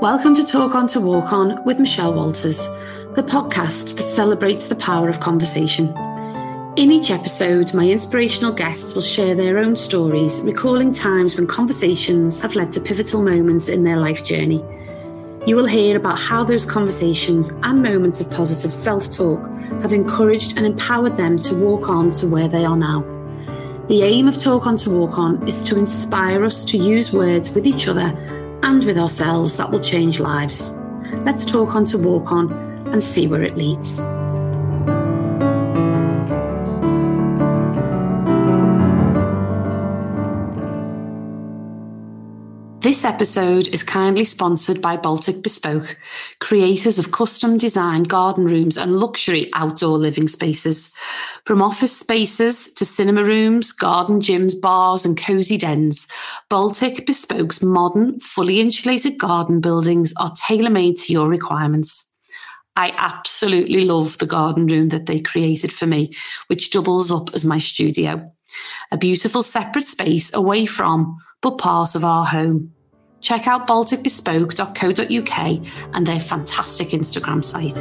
Welcome to Talk On to Walk On with Michelle Walters, the podcast that celebrates the power of conversation. In each episode, my inspirational guests will share their own stories, recalling times when conversations have led to pivotal moments in their life journey. You will hear about how those conversations and moments of positive self talk have encouraged and empowered them to walk on to where they are now. The aim of Talk On to Walk On is to inspire us to use words with each other and with ourselves that will change lives. Let's talk on to walk on and see where it leads. This episode is kindly sponsored by Baltic Bespoke, creators of custom designed garden rooms and luxury outdoor living spaces. From office spaces to cinema rooms, garden gyms, bars, and cozy dens, Baltic Bespoke's modern, fully insulated garden buildings are tailor made to your requirements. I absolutely love the garden room that they created for me, which doubles up as my studio. A beautiful separate space away from but part of our home. Check out balticbespoke.co.uk and their fantastic Instagram site.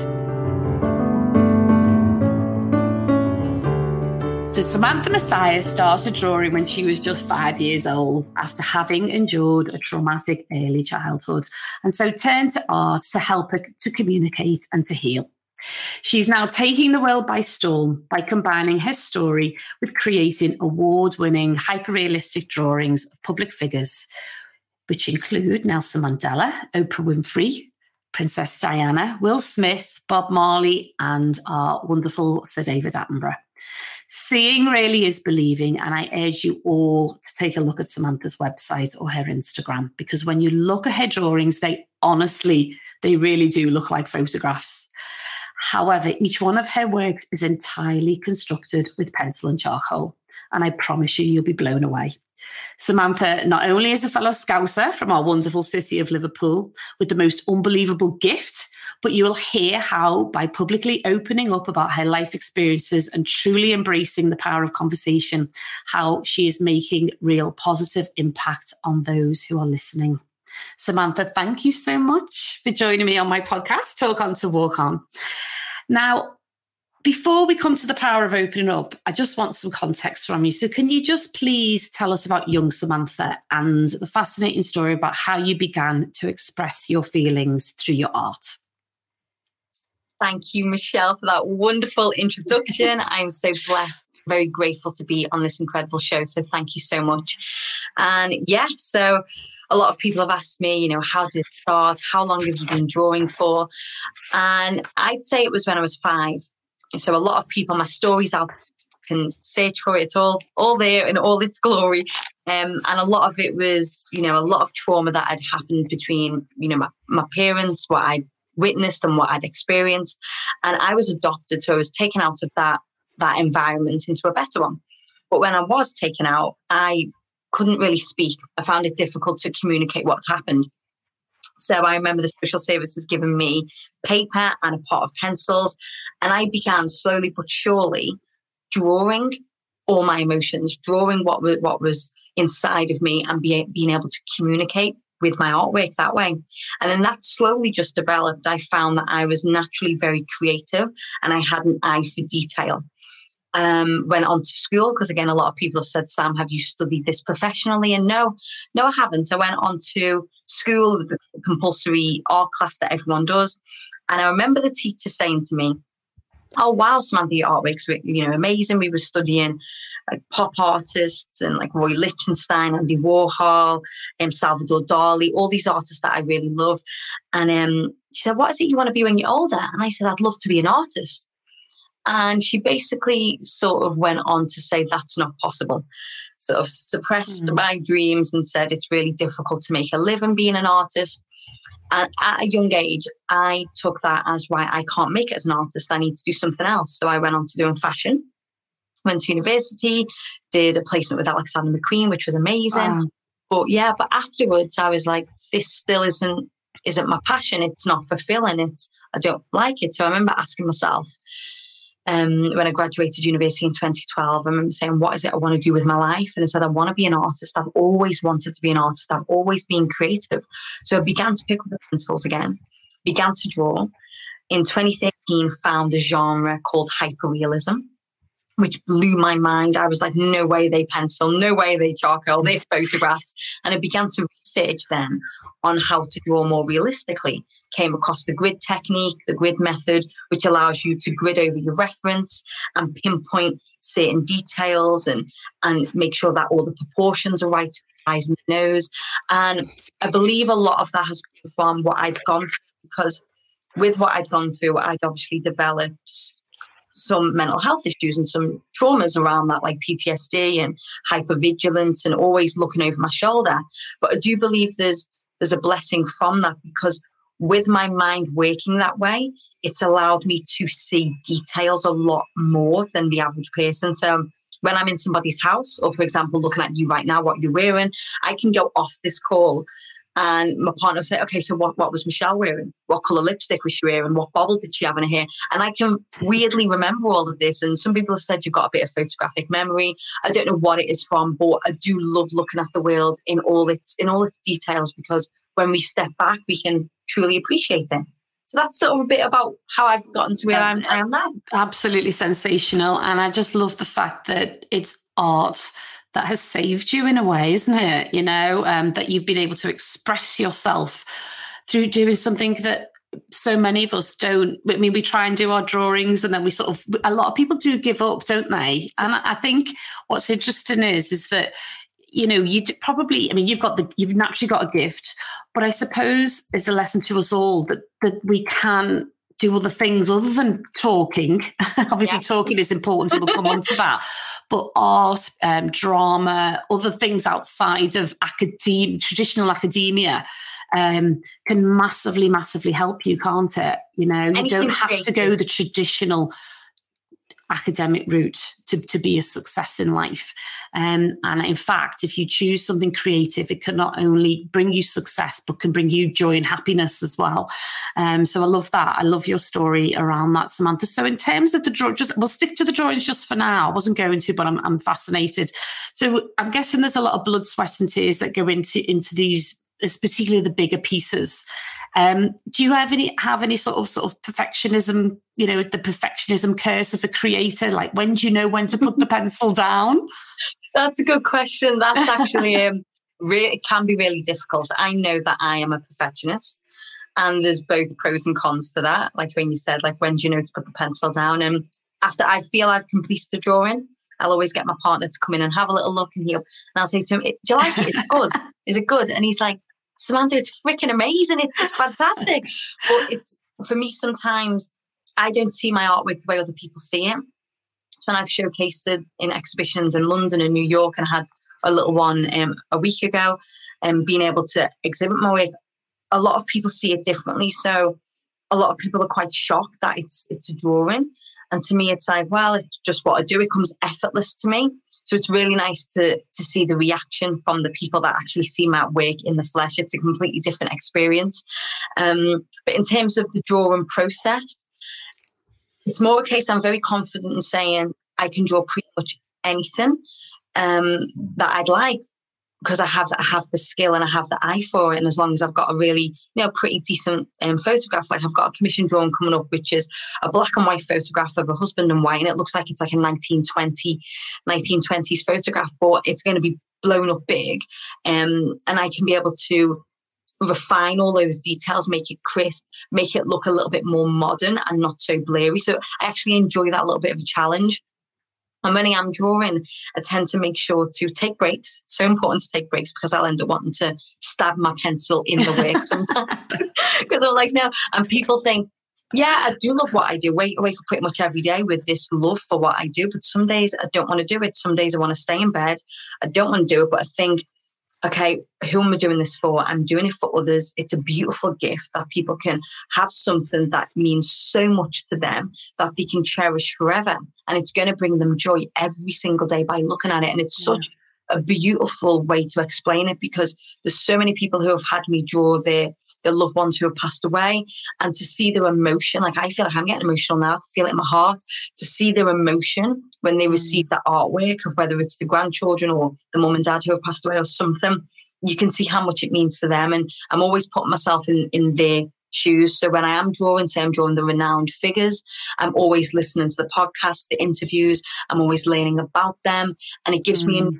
So Samantha Messiah started drawing when she was just five years old after having endured a traumatic early childhood, and so turned to art to help her to communicate and to heal. She's now taking the world by storm by combining her story with creating award winning, hyper realistic drawings of public figures, which include Nelson Mandela, Oprah Winfrey, Princess Diana, Will Smith, Bob Marley, and our wonderful Sir David Attenborough. Seeing really is believing, and I urge you all to take a look at Samantha's website or her Instagram because when you look at her drawings, they honestly, they really do look like photographs. However, each one of her works is entirely constructed with pencil and charcoal, and I promise you, you'll be blown away. Samantha not only is a fellow Scouser from our wonderful city of Liverpool with the most unbelievable gift, but you will hear how, by publicly opening up about her life experiences and truly embracing the power of conversation, how she is making real positive impact on those who are listening. Samantha, thank you so much for joining me on my podcast, Talk On to Walk On. Now, before we come to the power of opening up, I just want some context from you. So, can you just please tell us about young Samantha and the fascinating story about how you began to express your feelings through your art? Thank you, Michelle, for that wonderful introduction. I'm so blessed, very grateful to be on this incredible show. So, thank you so much. And yes, yeah, so a lot of people have asked me, you know, how did it start? How long have you been drawing for? And I'd say it was when I was five. So a lot of people, my stories out can search for it all, all there in all its glory. Um, and a lot of it was, you know, a lot of trauma that had happened between, you know, my, my parents, what I witnessed and what I'd experienced. And I was adopted, so I was taken out of that that environment into a better one. But when I was taken out, I couldn't really speak. I found it difficult to communicate what happened. So I remember the social services giving me paper and a pot of pencils, and I began slowly but surely drawing all my emotions, drawing what was, what was inside of me, and be, being able to communicate with my artwork that way. And then that slowly just developed. I found that I was naturally very creative, and I had an eye for detail um, went on to school because again a lot of people have said sam have you studied this professionally? And no no i haven't. I went on to school with the compulsory art class that everyone does. And i remember the teacher saying to me oh wow samantha your artwork's were you know amazing. We were studying like pop artists and like roy lichtenstein andy warhol um, salvador dali all these artists that i really love. And um, she said what is it you want to be when you're older? And i said i'd love to be an artist and she basically sort of went on to say that's not possible. Sort of suppressed mm. my dreams and said it's really difficult to make a living being an artist. And at a young age, I took that as right, I can't make it as an artist. I need to do something else. So I went on to doing fashion, went to university, did a placement with Alexander McQueen, which was amazing. Wow. But yeah, but afterwards I was like, this still isn't isn't my passion. It's not fulfilling. It's I don't like it. So I remember asking myself, um, when I graduated university in 2012, I remember saying, What is it I want to do with my life? And I said, I want to be an artist. I've always wanted to be an artist. I've always been creative. So I began to pick up the pencils again, began to draw. In 2013, found a genre called hyperrealism which blew my mind. I was like, no way they pencil, no way they charcoal, they photographs. And I began to research then on how to draw more realistically. Came across the grid technique, the grid method, which allows you to grid over your reference and pinpoint certain details and, and make sure that all the proportions are right eyes and nose. And I believe a lot of that has come from what I'd gone through because with what I'd gone through, I'd obviously developed some mental health issues and some traumas around that, like PTSD and hypervigilance and always looking over my shoulder. But I do believe there's there's a blessing from that because with my mind working that way, it's allowed me to see details a lot more than the average person. So when I'm in somebody's house, or for example, looking at you right now, what you're wearing, I can go off this call and my partner said, okay, so what, what was Michelle wearing? What colour lipstick was she wearing? What bobble did she have in her hair? And I can weirdly remember all of this. And some people have said you've got a bit of photographic memory. I don't know what it is from, but I do love looking at the world in all its in all its details because when we step back, we can truly appreciate it. So that's sort of a bit about how I've gotten to where I'm, I am now. Absolutely sensational. And I just love the fact that it's art that has saved you in a way, isn't it? You know, um, that you've been able to express yourself through doing something that so many of us don't. I mean, we try and do our drawings, and then we sort of. A lot of people do give up, don't they? And I think what's interesting is is that you know you probably. I mean, you've got the you've naturally got a gift, but I suppose it's a lesson to us all that that we can do other things other than talking. Obviously, yeah. talking is important, so we'll come on to that. But art, um, drama, other things outside of academia, traditional academia, um, can massively, massively help you, can't it? You know, you don't have to go the traditional academic route to, to be a success in life. Um, and in fact, if you choose something creative, it can not only bring you success, but can bring you joy and happiness as well. Um, so I love that. I love your story around that, Samantha. So in terms of the draw, just we'll stick to the drawings just for now. I wasn't going to, but I'm, I'm fascinated. So I'm guessing there's a lot of blood, sweat, and tears that go into into these it's particularly the bigger pieces. Um, do you have any have any sort of sort of perfectionism? You know, the perfectionism curse of a creator. Like, when do you know when to put the pencil down? That's a good question. That's actually um, re- it can be really difficult. I know that I am a perfectionist, and there's both pros and cons to that. Like when you said, like, when do you know to put the pencil down? And after I feel I've completed the drawing, I'll always get my partner to come in and have a little look, and he'll and I'll say to him, "Do you like it? Is it good? Is it good?" And he's like, Samantha, it's freaking amazing. It's, it's fantastic. but it's for me, sometimes I don't see my artwork the way other people see it. So when I've showcased it in exhibitions in London and New York, and had a little one um, a week ago, and being able to exhibit my work, a lot of people see it differently. So a lot of people are quite shocked that it's it's a drawing. And to me, it's like, well, it's just what I do. It comes effortless to me. So it's really nice to to see the reaction from the people that actually see my work in the flesh. It's a completely different experience. Um, but in terms of the drawing process, it's more a case I'm very confident in saying I can draw pretty much anything um, that I'd like because I have I have the skill and I have the eye for it. And as long as I've got a really you know pretty decent um, photograph, like I've got a commission drawing coming up, which is a black and white photograph of a husband and wife, and it looks like it's like a 1920 1920s photograph, but it's going to be blown up big, um, and I can be able to refine all those details, make it crisp, make it look a little bit more modern and not so blurry. So I actually enjoy that little bit of a challenge. And when I am drawing, I tend to make sure to take breaks. So important to take breaks because I'll end up wanting to stab my pencil in the work sometimes. Because I'm like, no. And people think, yeah, I do love what I do. Wake, wake up pretty much every day with this love for what I do. But some days I don't want to do it. Some days I want to stay in bed. I don't want to do it. But I think okay, who am I doing this for? I'm doing it for others. It's a beautiful gift that people can have something that means so much to them that they can cherish forever. And it's going to bring them joy every single day by looking at it. And it's yeah. such a beautiful way to explain it because there's so many people who have had me draw their their loved ones who have passed away and to see their emotion like i feel like i'm getting emotional now I feel it in my heart to see their emotion when they receive mm. that artwork of whether it's the grandchildren or the mum and dad who have passed away or something you can see how much it means to them and i'm always putting myself in in their shoes. So when I am drawing, say I'm drawing the renowned figures, I'm always listening to the podcast, the interviews, I'm always learning about them. And it gives mm. me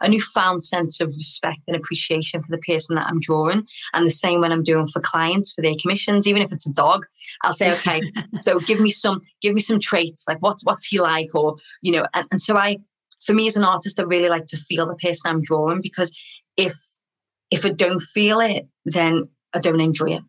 a newfound sense of respect and appreciation for the person that I'm drawing. And the same when I'm doing for clients for their commissions, even if it's a dog, I'll say, okay, so give me some, give me some traits, like what, what's he like? Or, you know, and, and so I, for me as an artist, I really like to feel the person I'm drawing because if, if I don't feel it, then I don't enjoy it.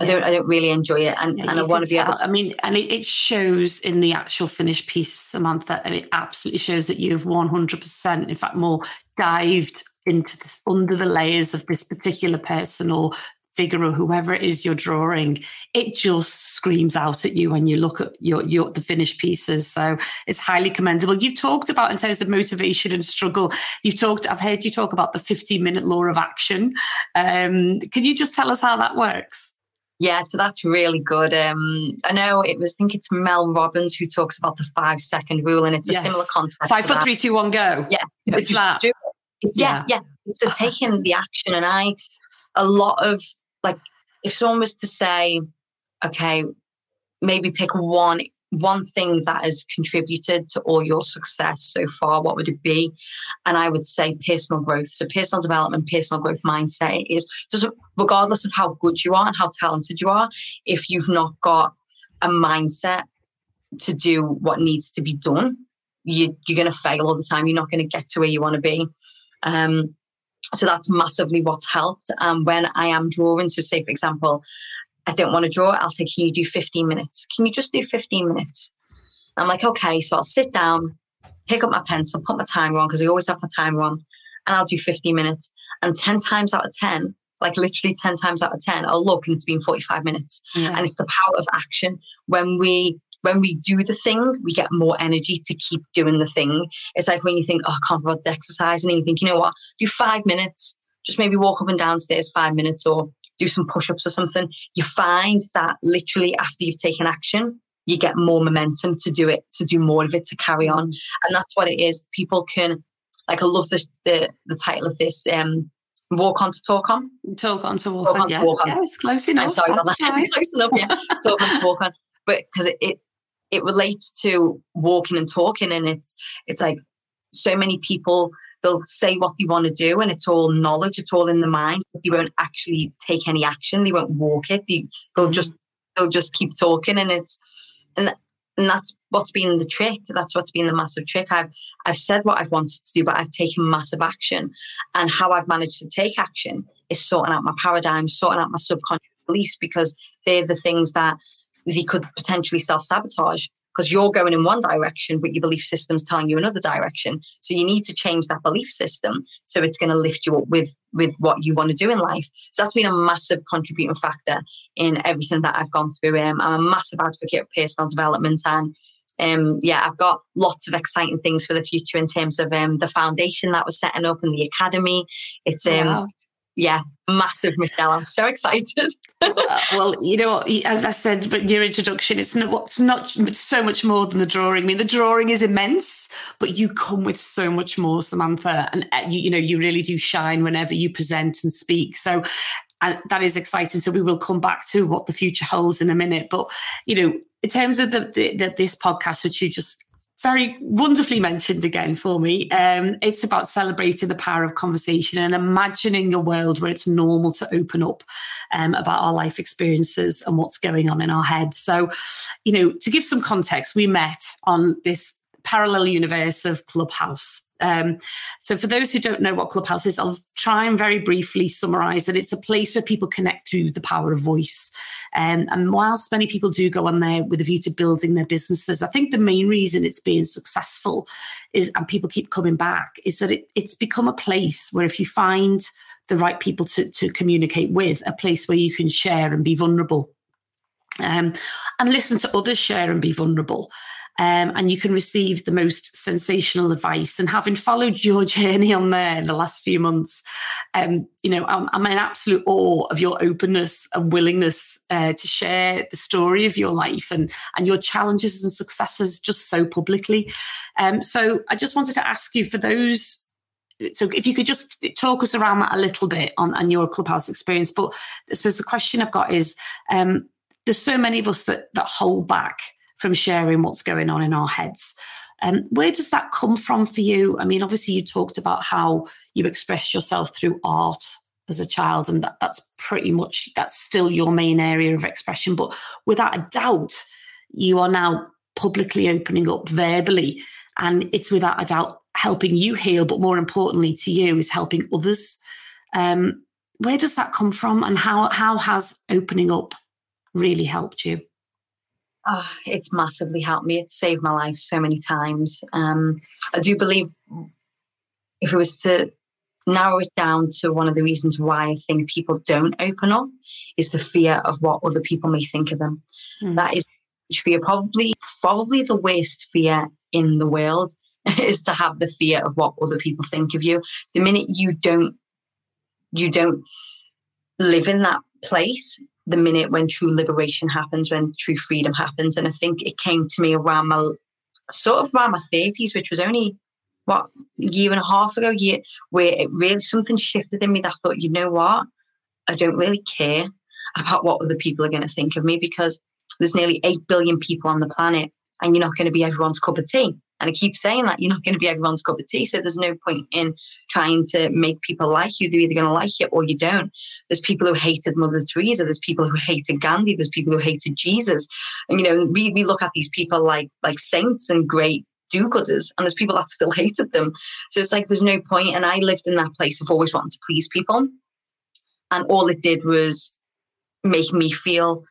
I don't I don't really enjoy it and, yeah, and I want to be able to I mean and it, it, shows in the actual finished piece Samantha I mean, it absolutely shows that you've 100% in fact more dived into this under the layers of this particular person or figure or whoever it is you're drawing. It just screams out at you when you look at your your the finished pieces so it's highly commendable. You've talked about in terms of motivation and struggle you've talked I've heard you talk about the 15 minute law of action. Um, can you just tell us how that works yeah, so that's really good. Um, I know it was, I think it's Mel Robbins who talks about the five second rule, and it's a similar concept. Five, four, three, two, one, go. Yeah, it's that. It. It's, yeah, yeah, yeah. It's the taking the action. And I, a lot of like, if someone was to say, okay, maybe pick one one thing that has contributed to all your success so far, what would it be? And I would say personal growth. So personal development, personal growth mindset is just regardless of how good you are and how talented you are, if you've not got a mindset to do what needs to be done, you, you're going to fail all the time. You're not going to get to where you want to be. Um, so that's massively what's helped. And when I am drawing, so say for example, I don't want to draw. I'll say, Can you do 15 minutes? Can you just do 15 minutes? I'm like, Okay. So I'll sit down, pick up my pencil, put my timer on because I always have my timer on, and I'll do 15 minutes. And 10 times out of 10, like literally 10 times out of 10, I'll look and it's been 45 minutes. Yeah. And it's the power of action. When we when we do the thing, we get more energy to keep doing the thing. It's like when you think, oh, I can't about the exercise, and you think, you know what, do five minutes, just maybe walk up and downstairs five minutes or do some push ups or something, you find that literally after you've taken action, you get more momentum to do it, to do more of it, to carry on. And that's what it is. People can, like, I love the, the, the title of this. Um, Walk on to talk on. Talk on to walk, walk on. on yeah. to walk on. Yeah, it's close enough. sorry about that. Right. close enough. Yeah, talk on to walk on. But because it, it it relates to walking and talking, and it's it's like so many people they'll say what they want to do and it's all knowledge, it's all in the mind, but they won't actually take any action. They won't walk it. They, they'll mm. just they'll just keep talking and it's and and that's what's been the trick. That's what's been the massive trick. I've I've said what I've wanted to do, but I've taken massive action. And how I've managed to take action is sorting out my paradigm, sorting out my subconscious beliefs, because they're the things that they could potentially self-sabotage because you're going in one direction, but your belief system's telling you another direction. So you need to change that belief system so it's going to lift you up with with what you want to do in life. So that's been a massive contributing factor in everything that I've gone through. Um, I'm a massive advocate of personal development and um, yeah, I've got lots of exciting things for the future in terms of um, the foundation that was setting up and the academy. It's um, wow yeah, massive, Michelle. I'm so excited. uh, well, you know, as I said, but your introduction, it's not, it's not it's so much more than the drawing. I mean, the drawing is immense, but you come with so much more, Samantha, and uh, you, you know, you really do shine whenever you present and speak. So, and that is exciting. So we will come back to what the future holds in a minute. But you know, in terms of the, the, the this podcast, which you just very wonderfully mentioned again for me. Um, it's about celebrating the power of conversation and imagining a world where it's normal to open up um, about our life experiences and what's going on in our heads. So, you know, to give some context, we met on this parallel universe of Clubhouse. Um, so, for those who don't know what Clubhouse is, I'll try and very briefly summarize that it's a place where people connect through the power of voice. Um, and whilst many people do go on there with a view to building their businesses, I think the main reason it's being successful is, and people keep coming back, is that it, it's become a place where if you find the right people to, to communicate with, a place where you can share and be vulnerable um, and listen to others share and be vulnerable. Um, and you can receive the most sensational advice. And having followed your journey on there in the last few months, um, you know, I'm, I'm, in absolute awe of your openness and willingness uh, to share the story of your life and and your challenges and successes just so publicly. Um, so I just wanted to ask you for those so if you could just talk us around that a little bit on, on your clubhouse experience but i suppose the question i've got is um, there's so many of us that that hold back from sharing what's going on in our heads. Um, where does that come from for you? I mean, obviously, you talked about how you expressed yourself through art as a child, and that, that's pretty much that's still your main area of expression. But without a doubt, you are now publicly opening up verbally, and it's without a doubt helping you heal. But more importantly, to you is helping others. Um, where does that come from, and how how has opening up really helped you? Oh, it's massively helped me. It's saved my life so many times. Um, I do believe if it was to narrow it down to one of the reasons why I think people don't open up is the fear of what other people may think of them. Mm. That is fear, probably probably the worst fear in the world is to have the fear of what other people think of you. The minute you don't you don't live in that place, the minute when true liberation happens, when true freedom happens. And I think it came to me around my sort of around my 30s, which was only what year and a half ago, year where it really something shifted in me that I thought, you know what? I don't really care about what other people are going to think of me because there's nearly 8 billion people on the planet and you're not going to be everyone's cup of tea. And I keep saying that you're not going to be everyone's cup of tea. So there's no point in trying to make people like you. They're either going to like you or you don't. There's people who hated Mother Teresa. There's people who hated Gandhi. There's people who hated Jesus. And, you know, we, we look at these people like, like saints and great do-gooders and there's people that still hated them. So it's like, there's no point. And I lived in that place of always wanting to please people. And all it did was make me feel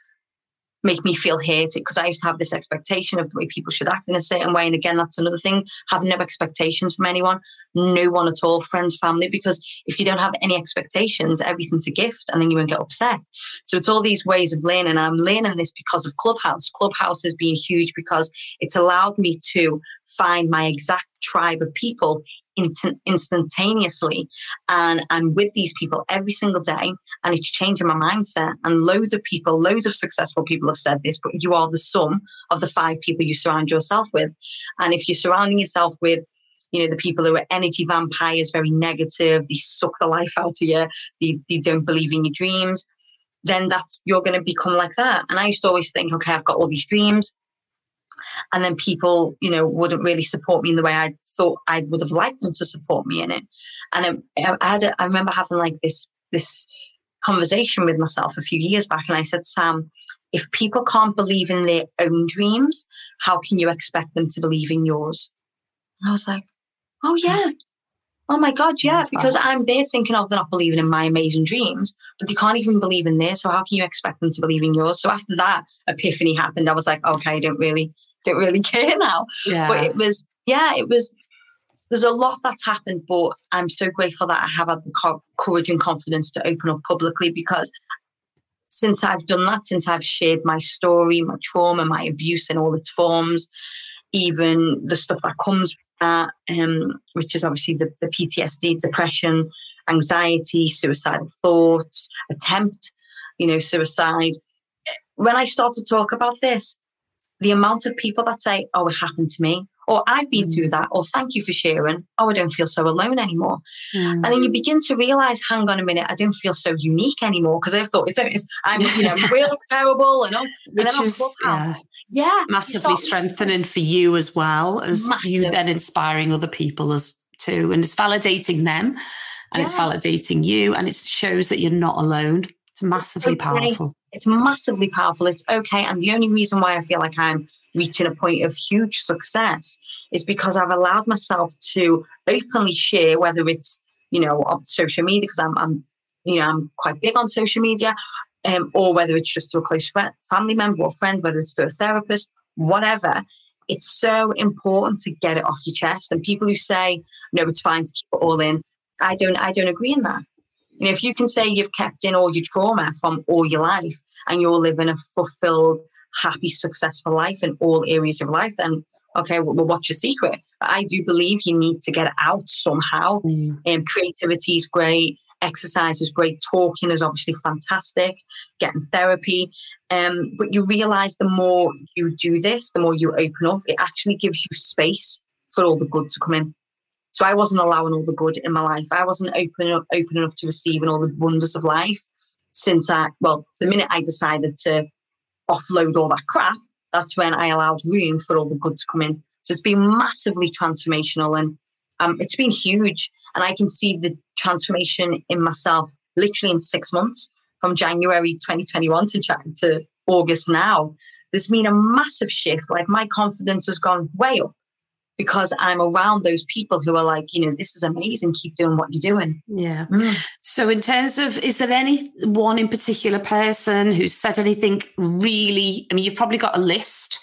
make me feel hated because I used to have this expectation of the way people should act in a certain way. And again, that's another thing, Have no expectations from anyone, no one at all, friends, family, because if you don't have any expectations, everything's a gift and then you won't get upset. So it's all these ways of learning. I'm learning this because of Clubhouse. Clubhouse has been huge because it's allowed me to find my exact tribe of people instantaneously. And I'm with these people every single day, and it's changing my mindset. And loads of people, loads of successful people have said this, but you are the sum of the five people you surround yourself with. And if you're surrounding yourself with you know, the people who are energy vampires, very negative, they suck the life out of you, they, they don't believe in your dreams, then that's you're going to become like that. And I used to always think, okay, I've got all these dreams and then people you know wouldn't really support me in the way i thought i would have liked them to support me in it. And i, I had a, I remember having like this this conversation with myself a few years back and i said sam if people can't believe in their own dreams how can you expect them to believe in yours? And i was like oh yeah Oh my God, yeah, mm, because I'm there thinking of they're not believing in my amazing dreams, but they can't even believe in theirs. So how can you expect them to believe in yours? So after that epiphany happened, I was like, okay, I don't really, don't really care now. Yeah. But it was, yeah, it was, there's a lot that's happened, but I'm so grateful that I have had the courage and confidence to open up publicly because since I've done that, since I've shared my story, my trauma, my abuse in all its forms, even the stuff that comes that, um, which is obviously the, the PTSD, depression, anxiety, suicidal thoughts, attempt, you know, suicide. When I start to talk about this, the amount of people that say, oh, it happened to me, or I've been mm. through that, or thank you for sharing, oh, I don't feel so alone anymore. Mm. And then you begin to realize, hang on a minute, I don't feel so unique anymore because I've thought it's, it's I'm, you know, real terrible and, and then is, yeah. Yeah, massively strengthening for you as well as massive. you then inspiring other people as too, and it's validating them and yeah. it's validating you, and it shows that you're not alone. It's massively it's okay. powerful. It's massively powerful. It's okay. And the only reason why I feel like I'm reaching a point of huge success is because I've allowed myself to openly share, whether it's, you know, on social media, because I'm, I'm, you know, I'm quite big on social media, um, or whether it's just to a close friend, family member or friend, whether it's to a therapist, whatever. It's so important to get it off your chest. And people who say, no, it's fine to keep it all in, I don't, I don't agree in that. You know, if you can say you've kept in all your trauma from all your life and you're living a fulfilled, happy, successful life in all areas of life, then okay, well, what's your secret? But I do believe you need to get it out somehow. Mm. Um, creativity is great. Exercise is great. Talking is obviously fantastic. Getting therapy. Um, but you realize the more you do this, the more you open up, it actually gives you space for all the good to come in. So I wasn't allowing all the good in my life. I wasn't open up, opening up to receiving all the wonders of life since I, well, the minute I decided to offload all that crap, that's when I allowed room for all the good to come in. So it's been massively transformational and um, it's been huge. And I can see the transformation in myself literally in six months from January 2021 to, to August now. There's been a massive shift. Like my confidence has gone way up because I'm around those people who are like, you know, this is amazing. Keep doing what you're doing. Yeah. Mm. So, in terms of, is there any one in particular person who said anything really? I mean, you've probably got a list,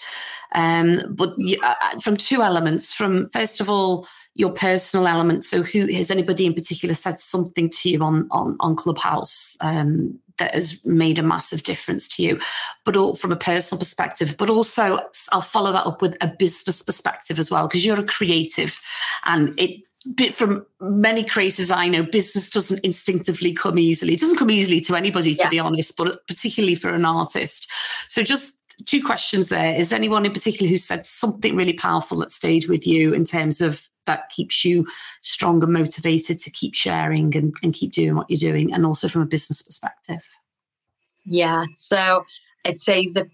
um, but you, uh, uh, from two elements. From first of all, your personal element. So, who has anybody in particular said something to you on on, on Clubhouse um, that has made a massive difference to you, but all from a personal perspective. But also, I'll follow that up with a business perspective as well, because you're a creative, and it from many creatives I know, business doesn't instinctively come easily. It doesn't come easily to anybody, to yeah. be honest, but particularly for an artist. So just two questions there. Is there anyone in particular who said something really powerful that stayed with you in terms of that keeps you strong and motivated to keep sharing and, and keep doing what you're doing and also from a business perspective yeah so i'd say that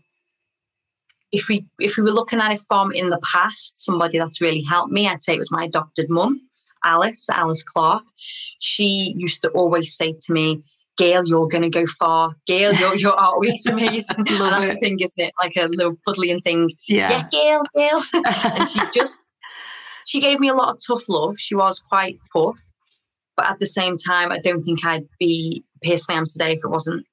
if we if we were looking at it from in the past somebody that's really helped me i'd say it was my adopted mum alice alice clark she used to always say to me Gail, you're going to go far. Gail, you're artwork's amazing. and that's the thing, isn't it? Like a little puddling thing. Yeah, yeah Gail, Gail. and she just she gave me a lot of tough love. She was quite tough. But at the same time, I don't think I'd be the person I am today if it wasn't,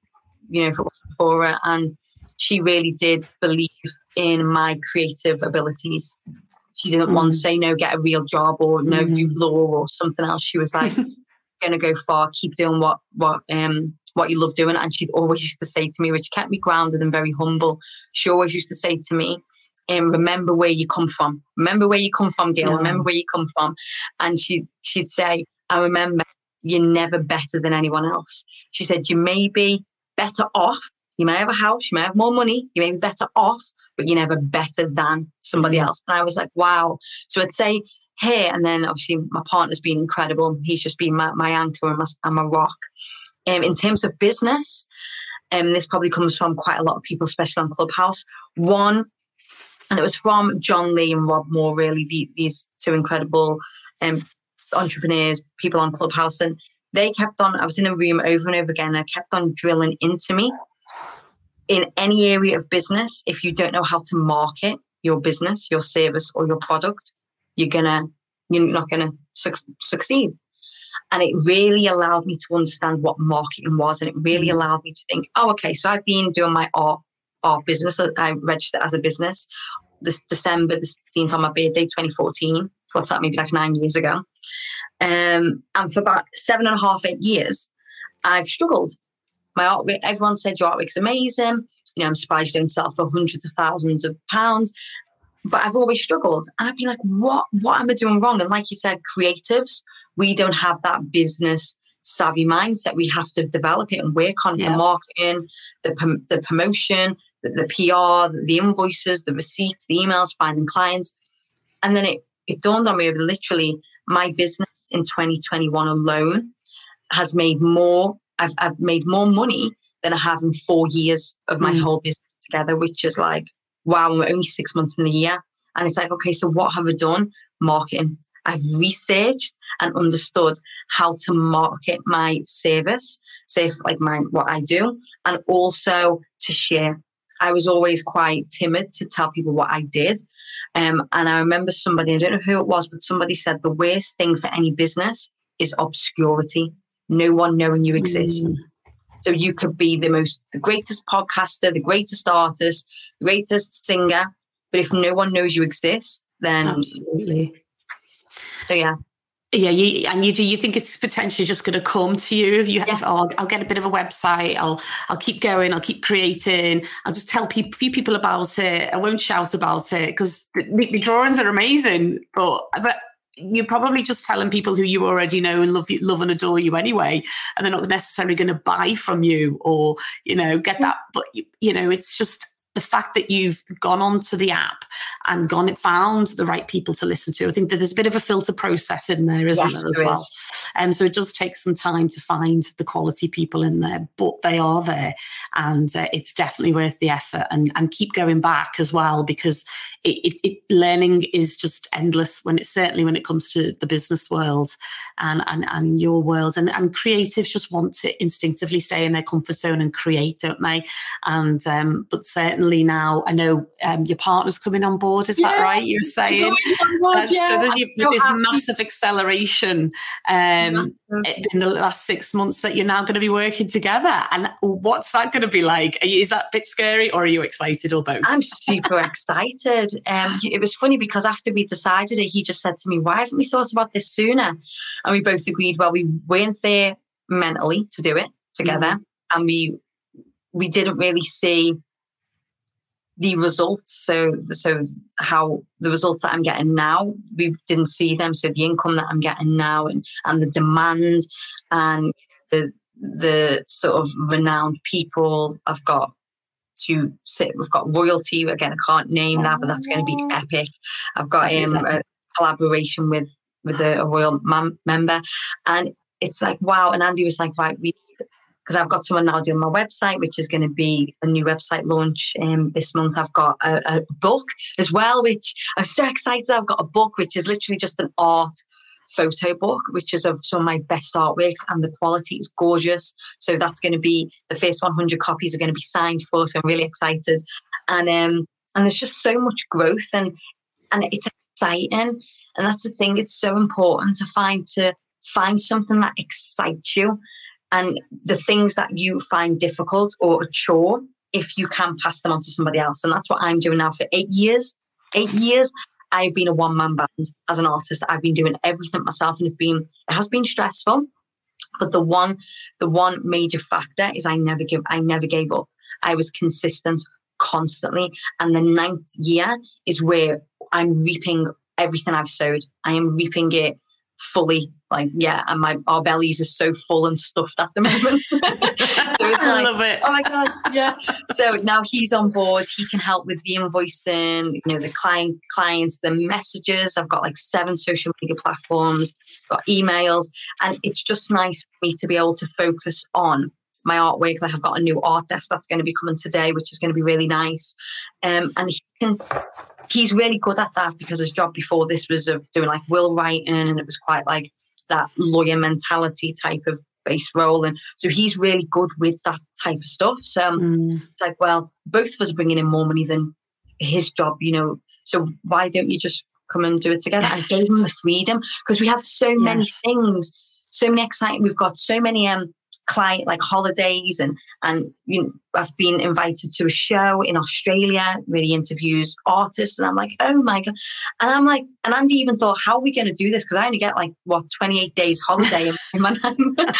you know, if it wasn't for her. And she really did believe in my creative abilities. She didn't mm. want to say, no, get a real job or no, mm. do law or something else. She was like, gonna go far, keep doing what what um what you love doing. And she'd always used to say to me, which kept me grounded and very humble. She always used to say to me, and remember where you come from. Remember where you come from, Gail. Yeah. Remember where you come from. And she she'd say, I remember you're never better than anyone else. She said, you may be better off. You may have a house, you may have more money, you may be better off, but you're never better than somebody else. And I was like, wow. So I'd say here, and then obviously my partner's been incredible. He's just been my, my anchor and my, and my rock. Um, in terms of business, and um, this probably comes from quite a lot of people, especially on Clubhouse. One, and it was from John Lee and Rob Moore, really, the, these two incredible um, entrepreneurs, people on Clubhouse. And they kept on, I was in a room over and over again, and I kept on drilling into me. In any area of business, if you don't know how to market your business, your service, or your product, you're gonna, you're not gonna su- succeed. And it really allowed me to understand what marketing was, and it really mm. allowed me to think, oh, okay, so I've been doing my art art business. I registered as a business this December the 16th on my birthday, 2014. What's that? Maybe like nine years ago. Um, and for about seven and a half, eight years, I've struggled. My art, everyone said your artwork's amazing. You know, I'm surprised you don't sell for hundreds of thousands of pounds. But I've always struggled. And I'd be like, what, what am I doing wrong? And like you said, creatives, we don't have that business savvy mindset. We have to develop it and work on yeah. the marketing, the, the promotion, the, the PR, the invoices, the receipts, the emails, finding clients. And then it, it dawned on me over literally my business in 2021 alone has made more, I've, I've made more money than I have in four years of my mm. whole business together, which is like, wow, we're only six months in the year. And it's like, okay, so what have I done? Marketing. I've researched and understood how to market my service, say like my what I do, and also to share. I was always quite timid to tell people what I did. Um, and I remember somebody, I don't know who it was, but somebody said the worst thing for any business is obscurity, no one knowing you exist. Mm. So you could be the most, the greatest podcaster, the greatest artist, the greatest singer, but if no one knows you exist, then absolutely. So yeah. Yeah, you, and you do you think it's potentially just going to come to you if you have? Yeah. Oh, I'll get a bit of a website. I'll I'll keep going. I'll keep creating. I'll just tell people, a few people about it. I won't shout about it because the, the, drawings are amazing. But but you're probably just telling people who you already know and love love and adore you anyway, and they're not necessarily going to buy from you or you know get that. But you, you know, it's just the fact that you've gone onto the app and gone it found the right people to listen to. I think that there's a bit of a filter process in there, isn't yes, there, as there well? Is. Um, so it does take some time to find the quality people in there, but they are there, and uh, it's definitely worth the effort. And and keep going back as well because it, it, it, learning is just endless when it's certainly when it comes to the business world and and and your world. And and creatives just want to instinctively stay in their comfort zone and create, don't they? And um, but certainly certainly now I know um, your partner's coming on board. Is yeah, that right? You're saying board, yeah. so there's this happy. massive acceleration um, in the last six months that you're now going to be working together. And what's that going to be like? You, is that a bit scary, or are you excited, or both? I'm super excited. Um, it was funny because after we decided it, he just said to me, "Why haven't we thought about this sooner?" And we both agreed, well, we weren't there mentally to do it together, mm-hmm. and we we didn't really see the results. So, so how the results that I'm getting now, we didn't see them. So the income that I'm getting now, and and the demand, and the the sort of renowned people I've got to sit. We've got royalty again. I can't name that, but that's going to be epic. I've got um, a collaboration with with a, a royal mam- member, and it's like wow. And Andy was like, right, we because I've got someone now doing my website, which is going to be a new website launch um, this month. I've got a, a, book as well, which I'm so excited. I've got a book which is literally just an art photo book, which is of some of my best artworks, and the quality is gorgeous. So that's going to be the first 100 copies are going to be signed for. So I'm really excited, and um, and there's just so much growth, and and it's exciting, and that's the thing. It's so important to find to find something that excites you and the things that you find difficult or a chore, if you can pass them on to somebody else. And that's what I'm doing now for eight years. Eight years, I've been a one man band as an artist. I've been doing everything myself, and it's been it has been stressful. But the one the one major factor is I never give I never gave up. I was consistent constantly, and the ninth year is where I'm reaping everything I've sowed. I am reaping it fully like yeah and my our bellies are so full and stuffed at the moment so it's like it. oh my god yeah so now he's on board he can help with the invoicing you know the client clients the messages i've got like seven social media platforms got emails and it's just nice for me to be able to focus on my artwork. Like I've got a new art desk that's going to be coming today, which is going to be really nice. Um, and he can he's really good at that because his job before this was of doing like will writing and it was quite like that lawyer mentality type of base role and so he's really good with that type of stuff so um, mm. it's like well both of us are bringing in more money than his job you know so why don't you just come and do it together i gave him the freedom because we had so yes. many things so many exciting we've got so many um client like holidays and and you know, I've been invited to a show in Australia where he interviews artists and I'm like oh my god. And I'm like and Andy even thought how are we going to do this? Because I only get like what 28 days holiday in my hand but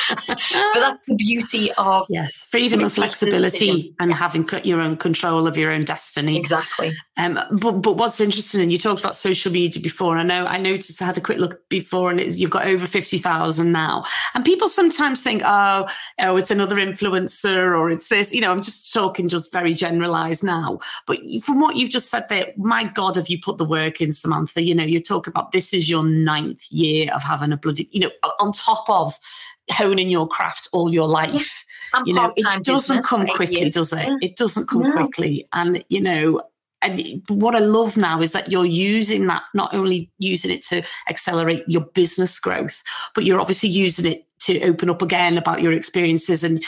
that's the beauty of yes freedom and flexibility and having your own control of your own destiny. Exactly. Um but but what's interesting and you talked about social media before I know I noticed I had a quick look before and you've got over 50,000 now. And people sometimes think oh oh, it's another influencer or it's this. You know, I'm just talking just very generalized now. But from what you've just said there, my God, have you put the work in, Samantha? You know, you talk about this is your ninth year of having a bloody, you know, on top of honing your craft all your life. you know, it doesn't come quickly, does it? It doesn't come no. quickly. And, you know, and what I love now is that you're using that, not only using it to accelerate your business growth, but you're obviously using it to open up again about your experiences. And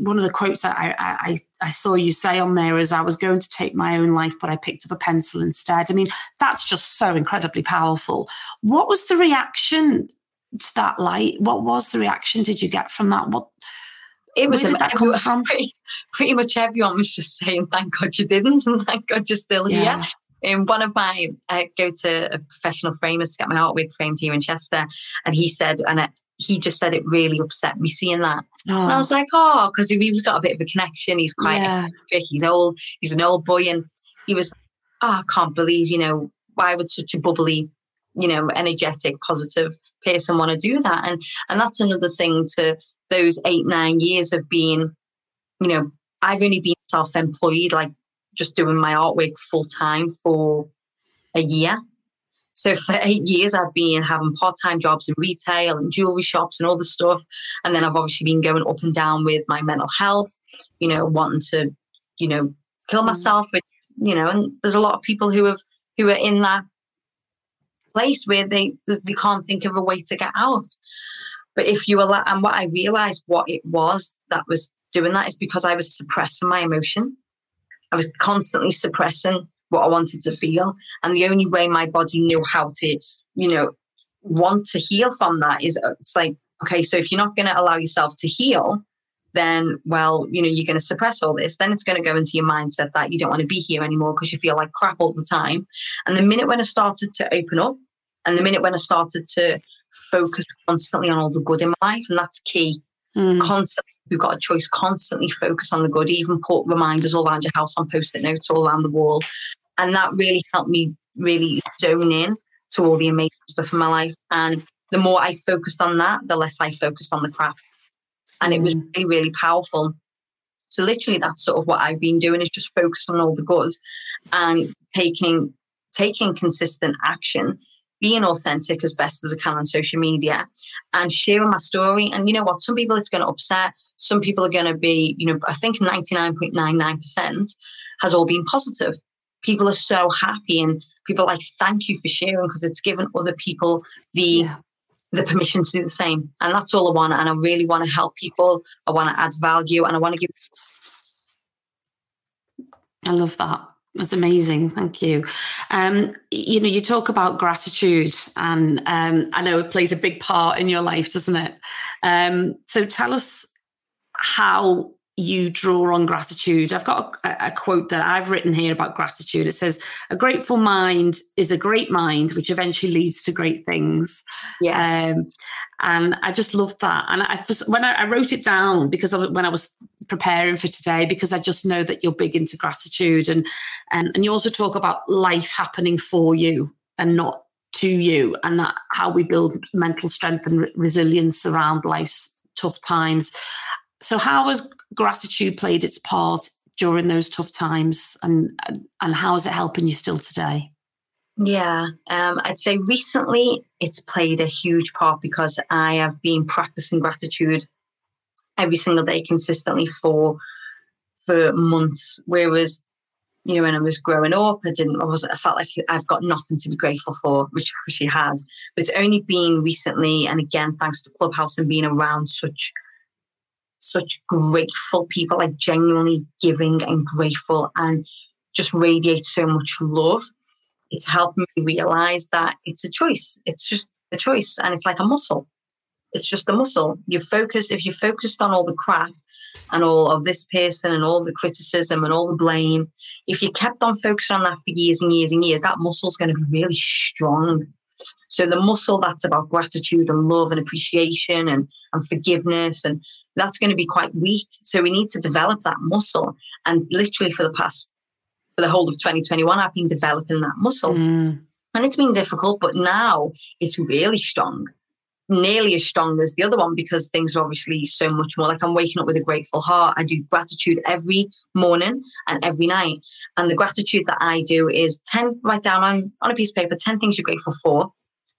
one of the quotes I, I, I saw you say on there is, I was going to take my own life, but I picked up a pencil instead. I mean, that's just so incredibly powerful. What was the reaction to that light? What was the reaction did you get from that? What it was Where did that come from? Pretty, pretty much everyone was just saying, "Thank God you didn't," and "Thank God you're still yeah. here." And one of my, uh, I go to a uh, professional framers to get my artwork framed here in Chester, and he said, and he just said it really upset me seeing that. Oh. And I oh. was like, oh, because we've got a bit of a connection. He's quite yeah. eccentric. He's old. He's an old boy, and he was, oh, I can't believe, you know, why would such a bubbly, you know, energetic, positive person want to do that? And and that's another thing to those eight nine years of being, you know, I've only been self-employed, like just doing my artwork full time for a year. So for eight years, I've been having part-time jobs in retail and jewelry shops and all the stuff. And then I've obviously been going up and down with my mental health, you know, wanting to, you know, kill mm. myself. But, you know, and there's a lot of people who have who are in that place where they they can't think of a way to get out. But if you allow, and what I realized what it was that was doing that is because I was suppressing my emotion. I was constantly suppressing what I wanted to feel. And the only way my body knew how to, you know, want to heal from that is uh, it's like, okay, so if you're not going to allow yourself to heal, then, well, you know, you're going to suppress all this. Then it's going to go into your mindset that you don't want to be here anymore because you feel like crap all the time. And the minute when I started to open up, and the minute when I started to focus constantly on all the good in my life, and that's key. Mm. Constantly, we've got a choice. Constantly focus on the good. Even put reminders all around your house on post-it notes all around the wall, and that really helped me really zone in to all the amazing stuff in my life. And the more I focused on that, the less I focused on the crap. And it was mm. really, really powerful. So literally that's sort of what I've been doing is just focus on all the good and taking taking consistent action, being authentic as best as I can on social media and sharing my story. And you know what? Some people it's going to upset. Some people are going to be, you know, I think 99.99% has all been positive people are so happy and people like thank you for sharing because it's given other people the yeah. the permission to do the same and that's all i want and i really want to help people i want to add value and i want to give i love that that's amazing. Thank you. Um, you know, you talk about gratitude, and um, I know it plays a big part in your life, doesn't it? Um, so tell us how you draw on gratitude. I've got a, a, quote that I've written here about gratitude. It says, "A grateful mind is a great mind, which eventually leads to great things." Yes. Um, and I just loved that. And I, when I, I wrote it down because of, when I was preparing for today, because I just know that you're big into gratitude, and and and you also talk about life happening for you and not to you, and that how we build mental strength and re- resilience around life's tough times. So, how has gratitude played its part during those tough times, and and how is it helping you still today? Yeah, um, I'd say recently it's played a huge part because I have been practicing gratitude every single day consistently for for months. Whereas, you know, when I was growing up, I didn't. I wasn't. I felt like I've got nothing to be grateful for, which she had. But it's only been recently, and again, thanks to Clubhouse and being around such such grateful people, like genuinely giving and grateful and just radiate so much love. It's helped me realize that it's a choice. It's just a choice. And it's like a muscle. It's just a muscle. You focus, if you're focused on all the crap and all of this person and all the criticism and all the blame, if you kept on focusing on that for years and years and years, that muscle's going to be really strong. So the muscle that's about gratitude and love and appreciation and, and forgiveness and that's going to be quite weak. So we need to develop that muscle. And literally for the past, for the whole of 2021, I've been developing that muscle. Mm. And it's been difficult, but now it's really strong, nearly as strong as the other one because things are obviously so much more like I'm waking up with a grateful heart. I do gratitude every morning and every night. And the gratitude that I do is 10, write down on, on a piece of paper, 10 things you're grateful for.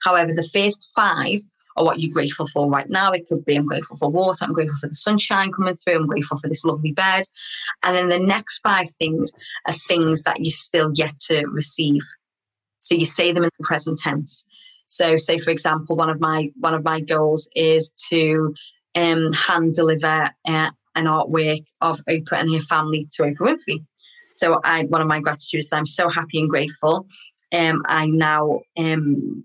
However, the first five or what you're grateful for right now. It could be I'm grateful for water, I'm grateful for the sunshine coming through, I'm grateful for this lovely bed. And then the next five things are things that you still yet to receive. So you say them in the present tense. So say for example, one of my one of my goals is to um, hand deliver uh, an artwork of Oprah and her family to Oprah Winfrey. So I one of my gratitudes is I'm so happy and grateful. Um, I now um,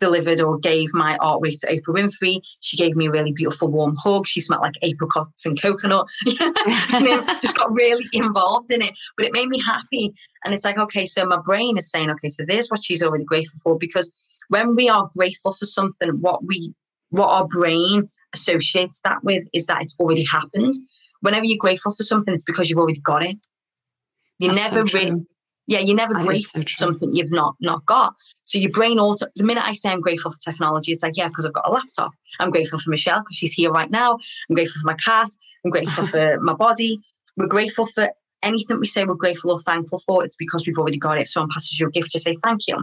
delivered or gave my artwork to Oprah Winfrey. She gave me a really beautiful warm hug. She smelled like apricots and coconut. and it just got really involved in it. But it made me happy. And it's like, okay, so my brain is saying, okay, so there's what she's already grateful for. Because when we are grateful for something, what we what our brain associates that with is that it's already happened. Whenever you're grateful for something, it's because you've already got it. You That's never so really yeah, you're never that grateful so for something you've not not got. So your brain auto the minute I say I'm grateful for technology, it's like, yeah, because I've got a laptop. I'm grateful for Michelle because she's here right now. I'm grateful for my cat. I'm grateful for my body. We're grateful for anything we say we're grateful or thankful for, it's because we've already got it. If someone passes you a gift, just say thank you.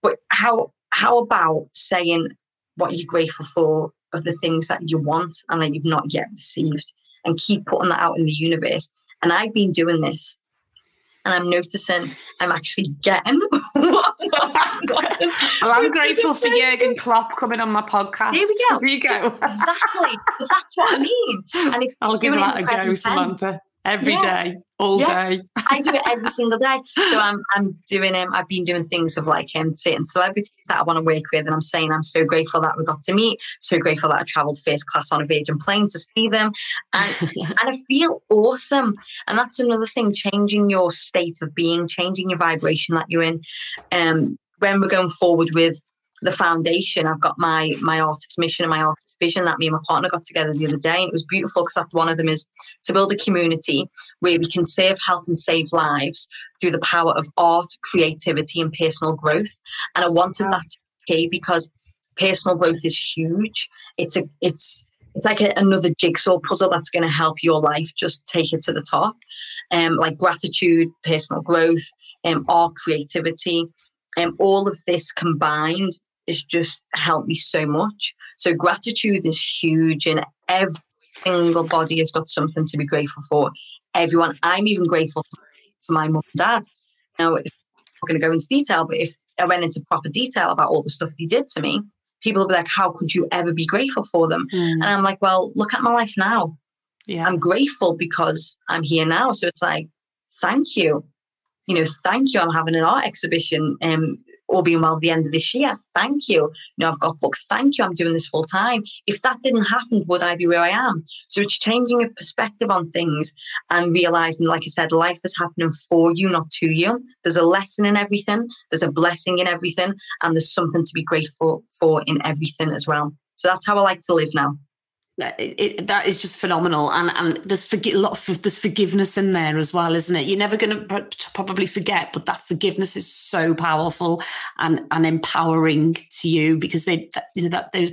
But how how about saying what you're grateful for of the things that you want and that you've not yet received and keep putting that out in the universe? And I've been doing this and I'm noticing I'm actually getting. well, I'm grateful for Jurgen Klopp coming on my podcast. There we go. There you go. exactly. That's what I mean. And it's, I'll give that a go, Samantha every yeah. day, all yeah. day. I do it every single day. So I'm I'm doing um I've been doing things of like um certain celebrities that I want to work with, and I'm saying I'm so grateful that we got to meet, so grateful that I travelled first class on a Virgin plane to see them, and and I feel awesome. And that's another thing, changing your state of being, changing your vibration that you're in. Um, when we're going forward with the foundation, I've got my my artist mission and my artist vision that me and my partner got together the other day. And it was beautiful because one of them is to build a community where we can save, help, and save lives through the power of art, creativity, and personal growth. And I wanted that to be because personal growth is huge. It's a it's it's like a, another jigsaw puzzle that's going to help your life just take it to the top. Um, like gratitude, personal growth, um, art, creativity, and um, all of this combined has just helped me so much. So gratitude is huge, and every single body has got something to be grateful for. Everyone, I'm even grateful for my mum and dad. Now, if I'm going to go into detail, but if I went into proper detail about all the stuff they did to me, people would be like, "How could you ever be grateful for them?" Mm. And I'm like, "Well, look at my life now. Yeah. I'm grateful because I'm here now. So it's like, thank you you know, thank you. I'm having an art exhibition, um, all being well, the end of this year. Thank you. Know, I've got books. Thank you. I'm doing this full time. If that didn't happen, would I be where I am? So it's changing your perspective on things and realizing, like I said, life is happening for you, not to you. There's a lesson in everything. There's a blessing in everything, and there's something to be grateful for in everything as well. So that's how I like to live now that, it, that is just phenomenal and and there's a lot of there's forgiveness in there as well isn't it you're never going to probably forget but that forgiveness is so powerful and and empowering to you because they that, you know that those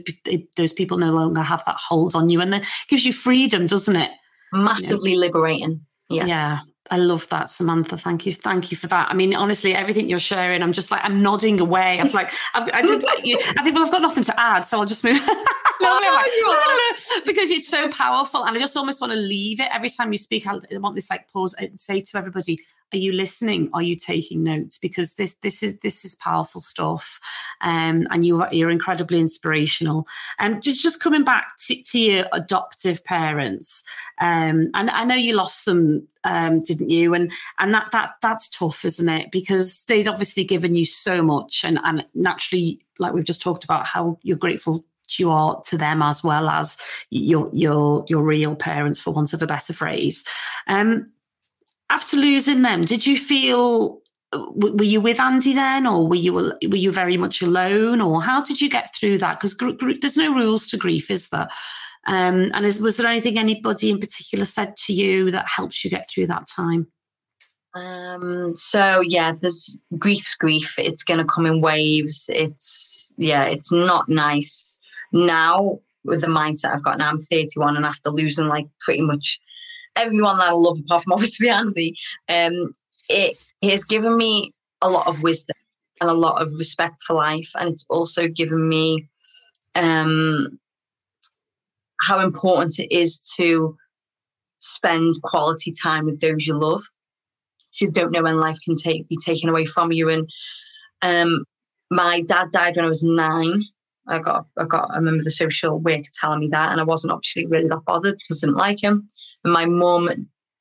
those people no longer have that hold on you and that gives you freedom doesn't it massively you know? liberating yeah yeah I love that, Samantha. Thank you, thank you for that. I mean, honestly, everything you're sharing, I'm just like I'm nodding away. I'm like, I've, I, did, I think, well, I've got nothing to add, so I'll just move. oh, like, because it's so powerful, and I just almost want to leave it. Every time you speak. I want this like pause and say to everybody, are you listening? Are you taking notes? Because this this is this is powerful stuff um, and you are you're incredibly inspirational. And um, just just coming back to, to your adoptive parents um, and i know you lost them um, didn't you? And and that that that's tough isn't it? Because they'd obviously given you so much and and naturally like we've just talked about how you're grateful you are to them as well as your your your real parents for want of a better phrase um after losing them, did you feel were you with Andy then, or were you were you very much alone, or how did you get through that? Because gr- gr- there's no rules to grief, is there? Um, and is, was there anything anybody in particular said to you that helps you get through that time? Um, so yeah, there's grief's grief. It's going to come in waves. It's yeah, it's not nice now with the mindset I've got now. I'm 31, and after losing like pretty much everyone that I love, apart from obviously Andy, um, it has given me a lot of wisdom and a lot of respect for life. And it's also given me um, how important it is to spend quality time with those you love. So you don't know when life can take be taken away from you. And um, my dad died when I was nine. I got, I got, I remember the social worker telling me that, and I wasn't actually really that bothered because I didn't like him And my mum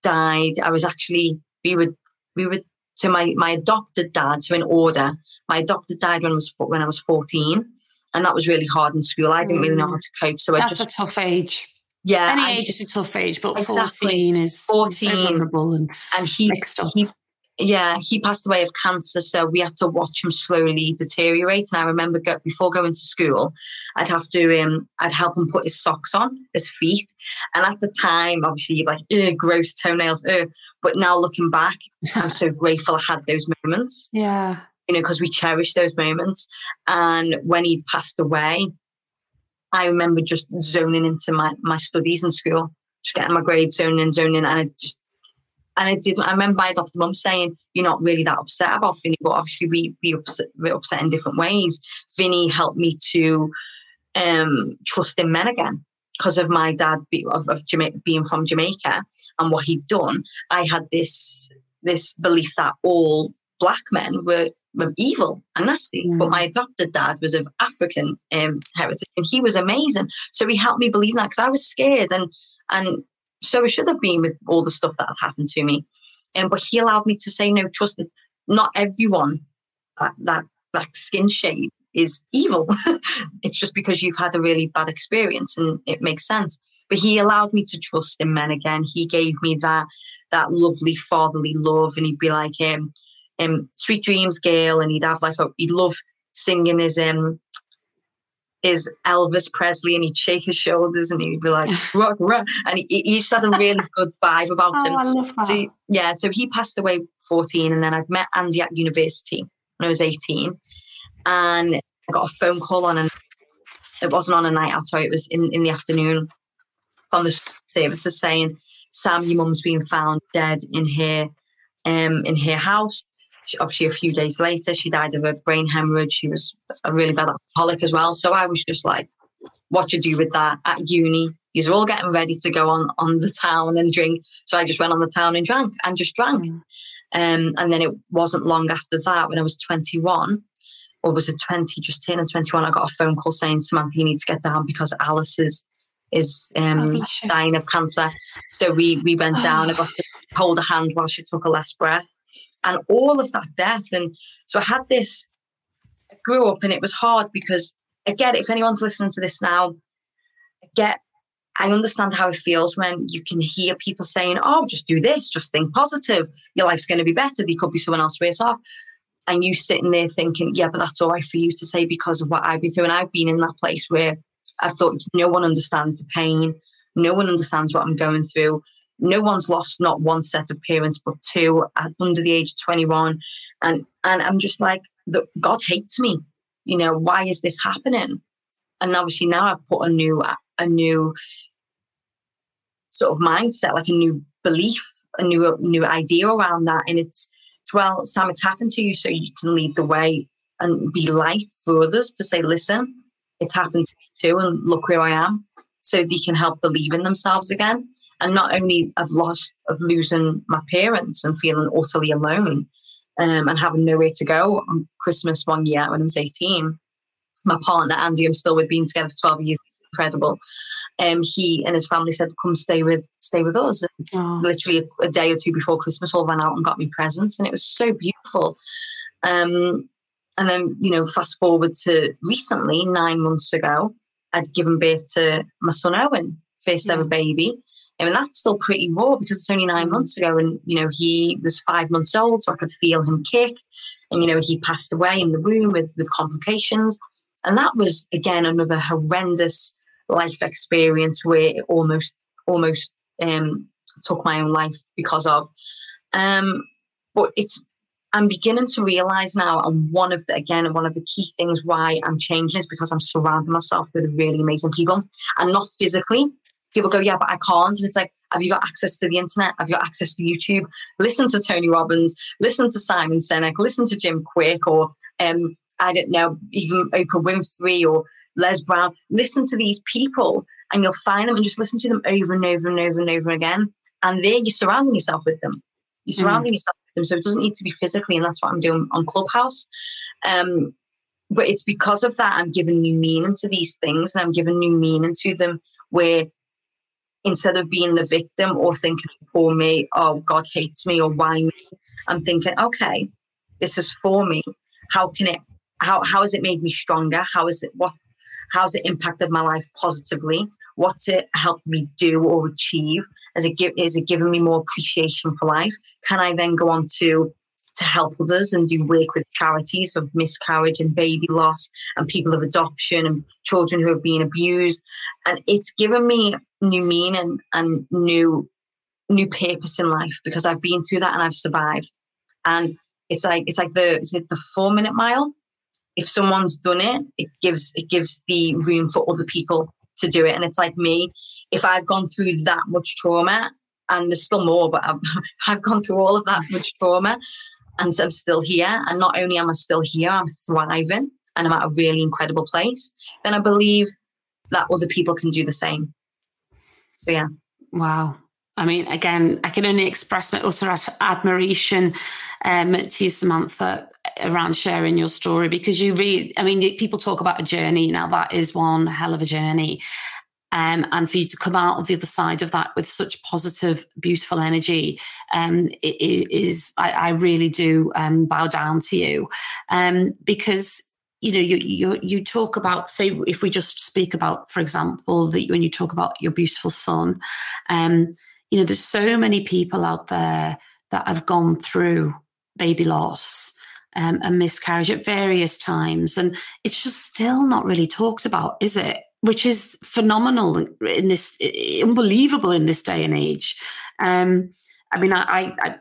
died. I was actually we were we were to my my adopted dad. So in order, my adopted died when I was when I was fourteen. and that was really hard in school. I didn't really know how mm. to cope, so That's I just a tough age. yeah, Any I age just- is a tough age, but Exactly. 14 is 14. so vulnerable and and he mixed up. he yeah he passed away of cancer so we had to watch him slowly deteriorate and i remember go, before going to school i'd have to um i'd help him put his socks on his feet and at the time obviously you're like gross toenails ugh." but now looking back i'm so grateful i had those moments yeah. you know because we cherish those moments and when he passed away i remember just zoning into my my studies in school just getting my grades zoning in zoning in, and it just and it didn't. I remember my adopted mum saying, "You're not really that upset about Vinny, but obviously we we upset, we're upset in different ways." Vinny helped me to um, trust in men again because of my dad be, of, of Jamaica, being from Jamaica and what he'd done. I had this this belief that all black men were were evil and nasty, Mm. but my adopted dad was of African um, heritage and he was amazing. So he helped me believe that because I was scared and and so I should have been with all the stuff that had happened to me. Um, but he allowed me to say, no, trust it. Not everyone that, that, that skin shade is evil. it's just because you've had a really bad experience and it makes sense. But he allowed me to trust in men again. He gave me that that lovely fatherly love and he'd be like, um, um, sweet dreams, Gail, and he'd have like a he'd love singing his um is Elvis Presley and he'd shake his shoulders and he'd be like, rock, rock. And he, he just had a really good vibe about Oh, him. I love that. So, yeah, so he passed away 14 and then I'd met Andy at university when I was 18 and I got a phone call on and it wasn't on a night out, it was in, in the afternoon from the services saying, Sam, your mum's been found dead in here, um, in her house. Obviously, a few days later, she died of a brain hemorrhage. She was a really bad alcoholic as well. So I was just like, what you do with that at uni? You're all getting ready to go on on the town and drink. So I just went on the town and drank and just drank. Mm. Um, and then it wasn't long after that, when I was 21, or was it 20, just 10 and 21, I got a phone call saying, Samantha, you need to get down because Alice is, is Oh, um, you. dying of cancer. So we we went down. I got to hold a hand while she took her last breath, and all of that death. And so I had this. I grew up, and it was hard because I get it. If anyone's listening to this now, I get. I understand how it feels when you can hear people saying, "Oh, just do this, just think positive. Your life's going to be better. There could be someone else worse off." And you sitting there thinking, "Yeah, but that's all right for you to say because of what I've been through." And I've been in that place where I thought no one understands the pain. No one understands what I'm going through. No one's lost not one set of parents, but two under the age of 21. And and I'm just like, the, God hates me. You know, why is this happening? And obviously now I've put a new a new sort of mindset, like a new belief, a new new idea around that. And it's, it's well, Sam, it's happened to you, so you can lead the way and be light for others to say, listen, it's happened to me too, and look where I am. So they can help believe in themselves again. And not only of loss of losing my parents and feeling utterly alone um, and having nowhere to go on Christmas one year when I was 18. My partner, Andy, I'm still with, been together for 12 years, incredible. Um, he and his family said, come stay with stay with us. And Oh, literally a, a day or two before Christmas, all ran out and got me presents, and it was so beautiful. Um, and then, you know, fast forward to recently, nine months ago, I'd given birth to my son Owen, first ever baby. I mean, that's still pretty raw because it's only nine Mm. months ago, and you know, he was five months old, so I could feel him kick. And you know, he passed away in the womb with with complications, and that was again another horrendous life experience where it almost almost um, took my own life because of. Um, but it's I'm beginning to realize now, and one of the again one of the key things why I'm changing is because I'm surrounding myself with really amazing people, and not physically. People go, yeah, but I can't, and it's like, have you got access to the internet? Have you got access to YouTube? Listen to Tony Robbins, listen to Simon Sinek, listen to Jim Kwik, or um, I don't know, even Oprah Winfrey or Les Brown. Listen to these people, and you'll find them, and just listen to them over and over and over and over again. And there, you're surrounding yourself with them. You're surrounding yourself with them, so it doesn't need to be physically, and that's what I'm doing on Clubhouse. Um, but it's because of that I'm giving new meaning to these things, and I'm giving new meaning to them. Where instead of being the victim or thinking, "Poor me," "Oh, God hates me," or "Why me," I'm thinking, "Okay, this is for me. How can it? how how has it made me stronger? How is it what how's it impacted my life positively? What's it helped me do or achieve? Has it give is it giving me more appreciation for life? Can I then go on to to help others and do work with charities of miscarriage and baby loss and people of adoption and children who have been abused. And it's given me new meaning and new new purpose in life because I've been through that and I've survived. And it's like it's like the is it the four minute mile? If someone's done it, it gives it gives the room for other people to do it. And it's like me, if I've gone through that much trauma, and there's still more, but I've, I've gone through all of that much trauma, and I'm still here. And not only am I still here, I'm thriving and I'm at a really incredible place. Then I believe that other people can do the same. So yeah. Wow. I mean, again, I can only express my utter admiration um, to you, Samantha, around sharing your story because you really, I mean, people talk about a journey. Now, that is one hell of a journey. Um, and for you to come out of the other side of that with such positive, beautiful energy um, it, it is, I, I, really do um, bow down to you um, because you know you, you you talk about say if we just speak about for example that when you talk about your beautiful son um you know, there's so many people out there that have gone through baby loss um, and miscarriage at various times. And it's just still not really talked about, is it? Which is phenomenal in this, unbelievable in this day and age. Um, I mean, I, I,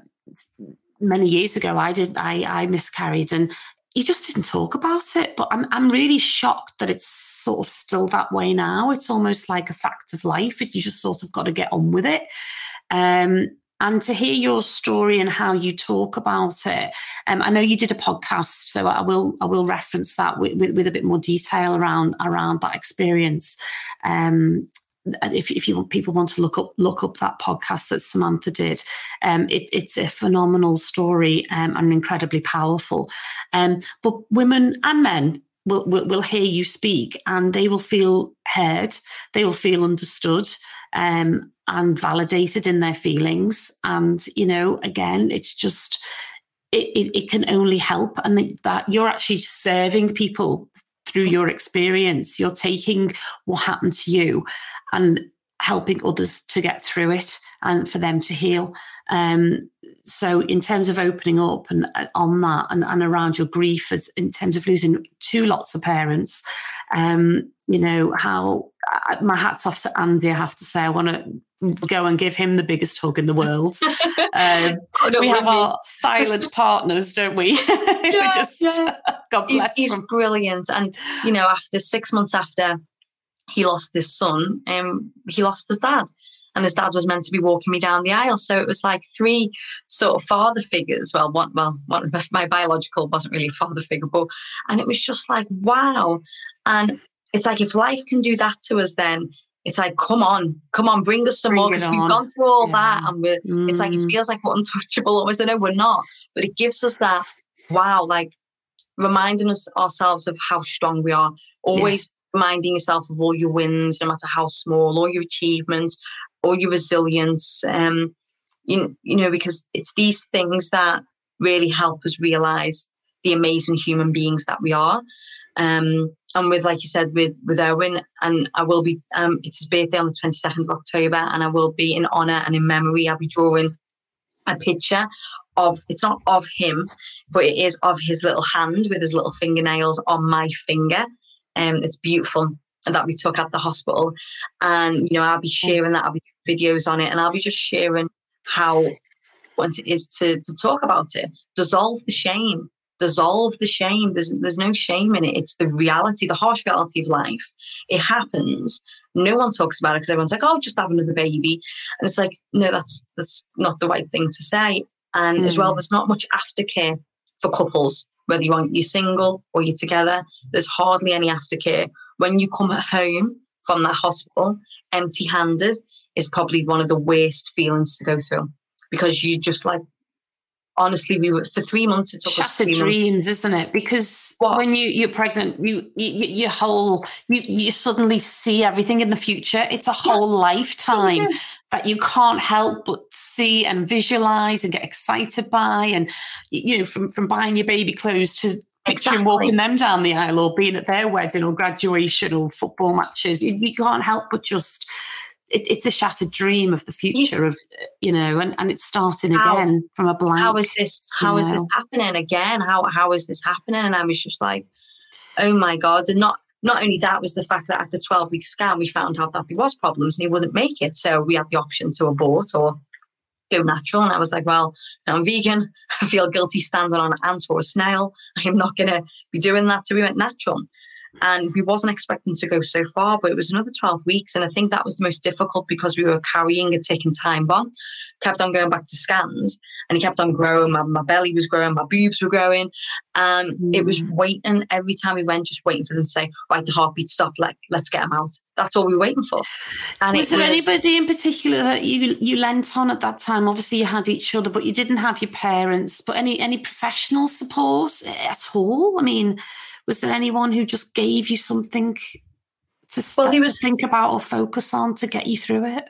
many years ago, I did, I, I miscarried, and you just didn't talk about it. But I'm, I'm really shocked that it's sort of still that way now. It's almost like a fact of life. You just sort of got to get on with it. Um, and to hear your story and how you talk about it. Um, I know you did a podcast, so I will I will reference that with, with, with a bit more detail around around that experience. Um, if, if you want people want to look up look up that podcast that Samantha did, um, it, it's a phenomenal story um, and incredibly powerful. Um, but women and men will, will, will hear you speak and they will feel heard, they will feel understood. Um, and validated in their feelings. And, you know, again, it's just, it, it, it can only help. And that you're actually serving people through your experience. You're taking what happened to you and helping others to get through it and for them to heal. Um, so, in terms of opening up and uh, on that and, and around your grief, as, in terms of losing two lots of parents, um, you know, how uh, my hat's off to Andy, I have to say. I want to go and give him the biggest hug in the world. Um, we have our silent partners, don't we? Yeah, just, yeah. God bless he's, he's brilliant. And, you know, after six months after he lost his son, um, he lost his dad. And his dad was meant to be walking me down the aisle. So it was like three sort of father figures. Well, one, well, one, of my biological wasn't really a father figure, but, and it was just like, wow. And it's like, if life can do that to us, then it's like, come on, come on, bring us some bring more because we've gone through all yeah. that. And we're, mm. it's like, it mm. feels like we're untouchable almost. I know we're not, but it gives us that, wow, like reminding us ourselves of how strong we are. Always reminding yourself of all your wins, no matter how small, all your achievements, all your resilience. Um, you, you know, because it's these things that really help us realize the amazing human beings that we are. Um, and with, like you said, with with Owen, and I will be. Um, it's his birthday on the twenty second of October, and I will be in honor and in memory. I'll be drawing a picture of. It's not of him, but it is of his little hand with his little fingernails on my finger. Um, it's beautiful that we took at the hospital. And, you know, I'll be sharing that, I'll be videos on it, and I'll be just sharing how important it is to, to talk about it. Dissolve the shame. Dissolve the shame. There's there's no shame in it. It's the reality, the harsh reality of life. It happens. No one talks about it because everyone's like, "Oh, just have another baby," and it's like, no, that's that's not the right thing to say. And mm. as well, mm. there's not much aftercare for couples whether you want you're single or you're together. There's hardly any aftercare. When you come home from that hospital empty-handed is probably one of the worst feelings to go through because you just like honestly, we were for three months. It took Shattered us three dreams, months. isn't it? Because what? when you you're pregnant, you, you your whole you you suddenly see everything in the future. It's a whole yeah. lifetime yeah. that you can't help but see and visualize and get excited by. And you know, from from buying your baby clothes to picturing exactly. walking them down the aisle or being at their wedding or graduation or football matches. You, you can't help but just it, it's a shattered dream of the future of you know and, and it's starting how, again from a blank how is this How is know. this happening again? How how is this happening? And i was just like oh my god. And not not only that was the fact that at the 12 week scan we found out that there was problems and he wouldn't make it. So we had the option to abort or go natural. And i was like well i'm vegan. I feel guilty standing on an ant or a snail. I'm not going to be doing that. So we went natural and we wasn't expecting to go so far but it was another 12 weeks and i think that was the most difficult because we were carrying a taking time bomb kept on going back to scans and it kept on growing. My, my belly was growing my boobs were growing and mm. it was mm. waiting. Every time we went just waiting for them to say right the heartbeat stop like let's get them out. That's all we were waiting for. And was there was, anybody in particular that you you lent on at that time? Obviously you had each other but you didn't have your parents. But any any professional support at all? I mean was there anyone who just gave you something to, well, was, to think about or focus on to get you through it?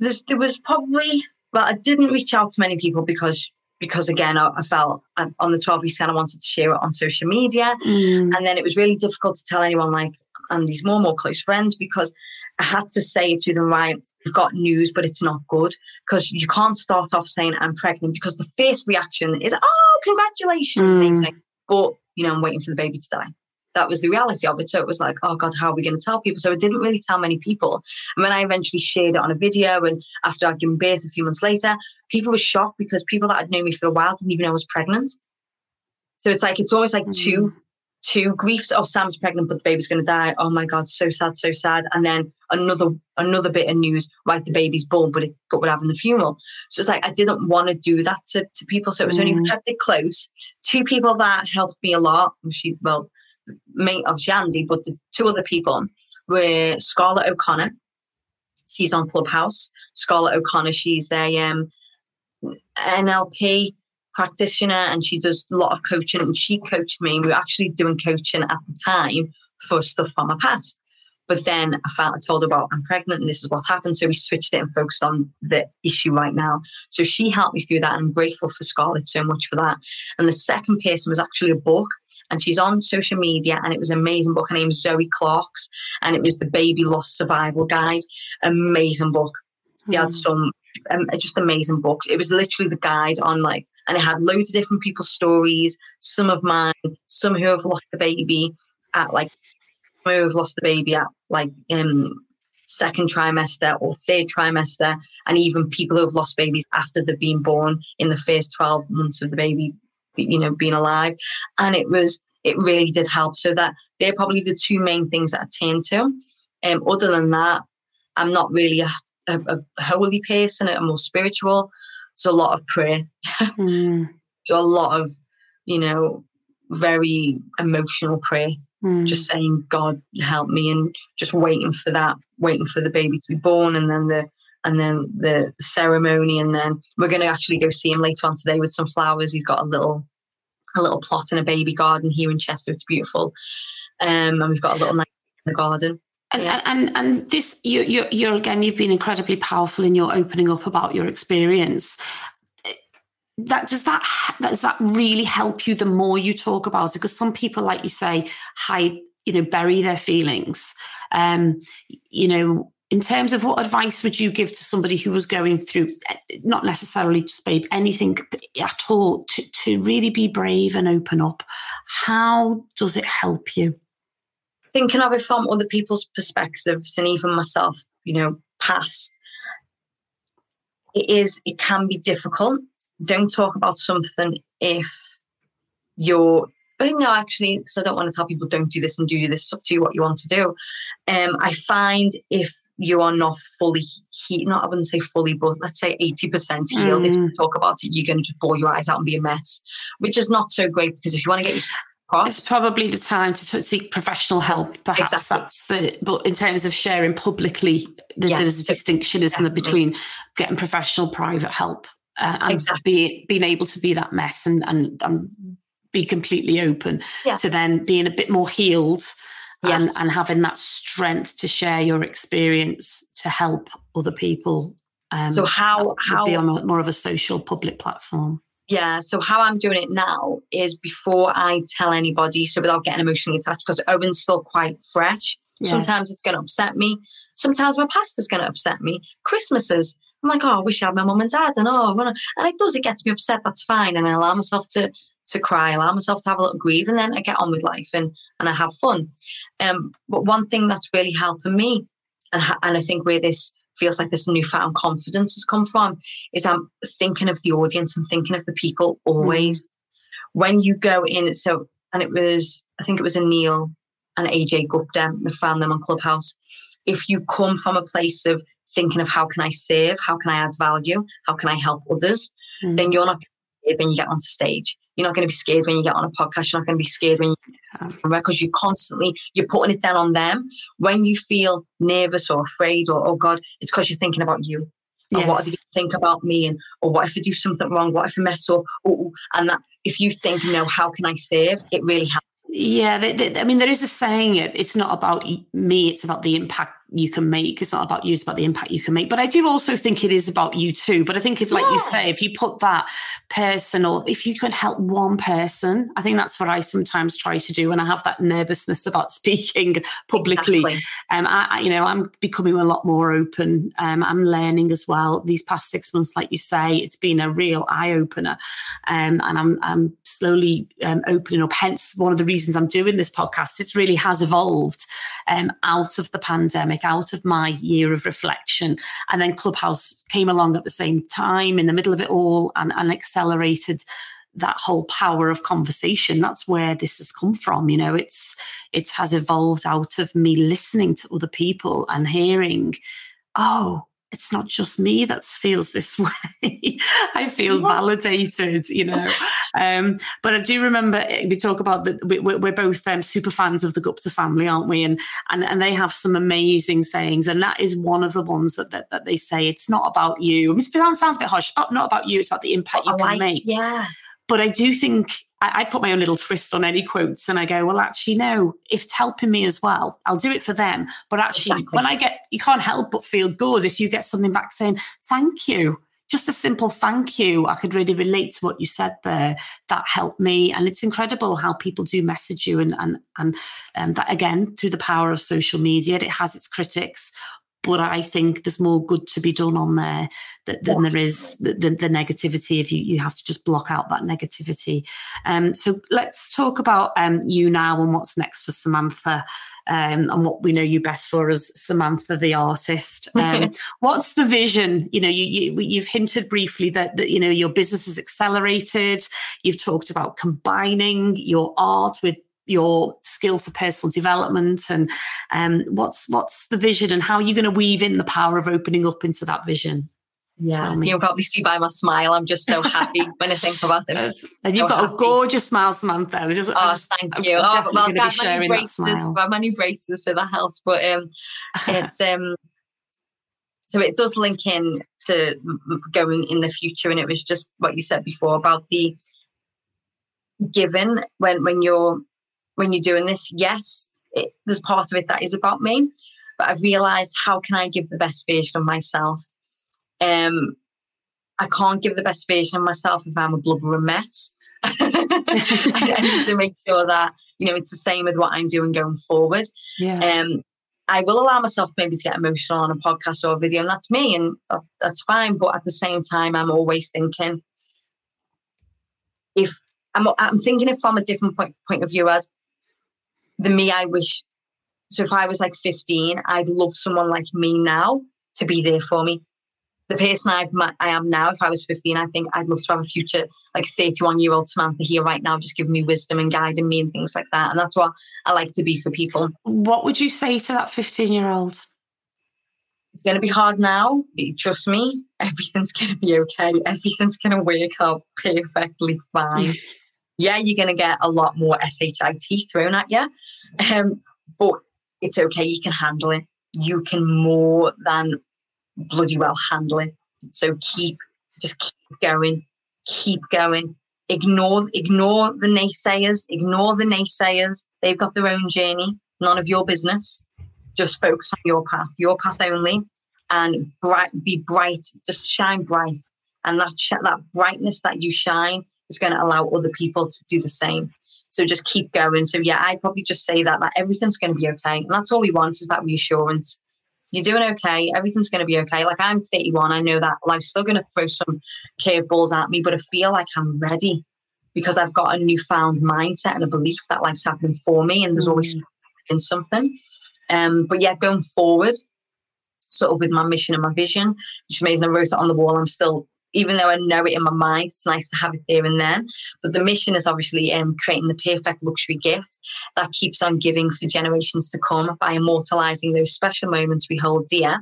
There's, there was probably, well, I didn't reach out to many people because because again, I, I felt on the 12 week scan, I wanted to share it on social media. Mm. And then it was really difficult to tell anyone like, and these more and more close friends because I had to say to them, right, we've got news, but it's not good. Because you can't start off saying I'm pregnant because the first reaction is, oh, congratulations. Mm. But you know, I'm waiting for the baby to die. That was the reality of it. So it was like, oh God, how are we going to tell people? So I didn't really tell many people. And when I eventually shared it on a video and after I'd given birth a few months later, people were shocked because people that had known me for a while didn't even know I was pregnant. So it's like, it's almost like mm. two two griefs. Oh, Sam's pregnant, but the baby's going to die. Oh my God, so sad, so sad. And then another another bit of news, right, the baby's born, but it, but we're having the funeral. So it's like I didn't want to do that to, to people. So it was mm. only kept it close. Two people that helped me a lot. She well, mate of Andy, but the two other people were Scarlett O'Connor. She's on Clubhouse. Scarlett O'Connor, she's a um, NLP practitioner and she does a lot of coaching and she coached me. We were actually doing coaching at the time for stuff from my past. But then I found I told her about I'm pregnant and this is what happened. So we switched it and focused on the issue right now. So she helped me through that. And I'm grateful for Scarlett so much for that. And the second person was actually a book and she's on social media and it was an amazing book. Her name's Zoe Clarks and it was the baby loss survival guide. Amazing book. Mm. They had some um, just amazing book. It was literally the guide on like, and it had loads of different people's stories, some of mine, some who have lost the baby at like who have lost the baby at like um second trimester or third trimester, and even people who have lost babies after they've been born in the first 12 months of the baby, you know, being alive. And it was, it really did help. So that they're probably the two main things that I turn to. Um, other than that, I'm not really a, a, a holy person, I'm more spiritual. It's a lot of prayer, mm. a lot of, you know, very emotional prayer mm. just saying, God help me, and just waiting for that, waiting for the baby to be born, and then the and then the, ceremony, and then we're going to actually go see him later on today with some flowers. He's got a little a little plot in a baby garden here in Chester. It's beautiful, um, and we've got a little nice in the garden. And, yeah. and and this you you you're again you've been incredibly powerful in your opening up about your experience. That does that does that really help you the more you talk about it? Because some people like you say hide you know bury their feelings. Um you know in terms of what advice would you give to somebody who was going through not necessarily just babe anything at all to, to really be brave and open up? How does it help you thinking of it from other people's perspectives and even myself you know past it is it can be difficult don't talk about something if you're but no, actually, because I don't want to tell people don't do this and do this. It's up to you what you want to do. Um, I find if you are not fully healed, not I wouldn't say fully, but let's say 80% healed, mm. if you talk about it, you're going to just bawl your eyes out and be a mess, which is not so great because if you want to get your across, it's probably the time to seek professional help. Perhaps exactly. that's the, but in terms of sharing publicly, the, yes, there's a distinction, isn't there, between getting professional private help uh, and exactly. be, being able to be that mess and, and, and be completely open yeah. to then being a bit more healed and, yes. and having that strength to share your experience to help other people. Um, so how how be on a, more of a social public platform? Yeah. So how I'm doing it now is before I tell anybody, so without getting emotionally attached, because Owen's still quite fresh. Yes. Sometimes it's going to upset me. Sometimes my past is going to upset me. Christmases, I'm like, oh, I wish I had my mum and dad, and oh, and it does. It gets me upset. That's fine, and I allow myself to to cry, allow myself to have a little grieve, and then I get on with life and and I have fun. Um, but one thing that's really helping me, and and I think where this feels like this newfound confidence has come from, is I'm thinking of the audience and thinking of the people always. Mm. When you go in, so and it was I think it was a Neil and AJ Gupta that found them on Clubhouse. If you come from a place of thinking of how can I serve, how can I add value, how can I help others, mm. then you're not when you get onto stage. You're not going to be scared when you get on a podcast. You're not going to be scared when you because you constantly you're putting it down on them. When you feel nervous or afraid or oh God, it's because you're thinking about you. Yes. Or what do you think about me? And or what if I do something wrong? What if I mess up? Ooh, and that if you think, you know, how can I save? It really helps. Yeah, they, they, I mean, there is a saying: it it's not about me; it's about the impact you can make. It's not about you, it's about the impact you can make. But I do also think it is about you too. But I think if, like yeah. you say, if you put that person or if you can help one person, I think that's what I sometimes try to do. And I have that nervousness about speaking publicly. Exactly. Um, I, I, you know, I'm becoming a lot more open. Um, I'm learning as well. These past six months, like you say, it's been a real eye opener. Um, and I'm, I'm slowly um, opening up. Hence, one of the reasons I'm doing this podcast. It really has evolved um, out of the pandemic, out of my year of reflection. And then Clubhouse came along at the same time in the middle of it all and, and accelerated that whole power of conversation that's where this has come from you know it's it has evolved out of me listening to other people and hearing oh it's not just me that feels this way. I feel yeah. validated, you know. um, but I do remember eh, we talk about that. We're, both um, super fans of the Gupta family, aren't we? And, and and they have some amazing sayings, and that is one of the ones that that, that they say. It's not about you. It sounds, sounds a bit harsh, but not about you. It's about the impact you can make. Yeah. But I do think I, I, put my own little twist on any quotes and I go, well, actually, no, if it's helping me as well, I'll do it for them. But actually, exactly. when I get, you can't help but feel good if you get something back saying, thank you. Just a simple thank you. I could really relate to what you said there. That helped me. And it's incredible how people do message you. And, and, and um, that, again, through the power of social media, it has its critics but I think there's more good to be done on there than, than there is the, the, the, negativity. If you you have to just block out that negativity. Um, so let's talk about um, you now and what's next for Samantha. Um, and what we know you best for as Samantha the artist. Um, what's the vision? You know, you, you have hinted briefly that, that you know your business has accelerated. You've talked about combining your art with your skill for personal development and um, what's what's the vision and how are you going to weave in the power of opening up into that vision yeah, you can probably see by my smile. I'm just so happy when I think about it. Yes. And you've so got happy. a gorgeous smile, Samantha. Just, oh, just, thank you. I'm oh, well, I've got many braces, I've many braces, so that helps. But um, it's um, so it does link in to going in the future, and it was just what you said before about the given when when you're when you're doing this, yes, it, there's part of it that is about me, but I've realized how can I give the best version of myself? Um, I can't give the best version of myself if I'm a blubbering mess. I need to make sure that you know it's the same with what I'm doing going forward. Yeah. Um, I will allow myself maybe to get emotional on a podcast or a video, and that's me, and that's fine. But at the same time, I'm always thinking if I'm, I'm thinking it from a different point point of view as the me I wish. So if I was like 15, I'd love someone like me now to be there for me. The person I've met, I am now, if I was 15, I think I'd love to have a future like 31 year old Samantha here right now, just giving me wisdom and guiding me and things like that. And that's what I like to be for people. What would you say to that 15 year old? It's going to be hard now. Trust me, everything's going to be okay. Everything's going to work out perfectly fine. yeah, you're going to get a lot more SHIT thrown at you. Um, but it's okay, you can handle it. You can more than bloody well handle it. So keep, just keep going, keep going. Ignore, ignore the naysayers, ignore the naysayers. They've got their own journey, none of your business. Just focus on your path, your path only, and bright, be bright, just shine bright and that sh- that brightness that you shine is going to allow other people to do the same. So just keep going. So yeah, I'd probably just say that that everything's going to be okay, and that's all we want is that reassurance. You're doing okay. Everything's going to be okay. Like I'm 31. I know that life's still going to throw some curveballs at me, but I feel like I'm ready because I've got a newfound mindset and a belief that life's happening for me, and there's always mm. in something. Um, but yeah, going forward, sort of with my mission and my vision, which is amazing. I wrote it on the wall. I'm still even though I know it in my mind, it's nice to have it there and then. But the mission is obviously um, creating the perfect luxury gift that keeps on giving for generations to come by immortalizing those special moments we hold dear.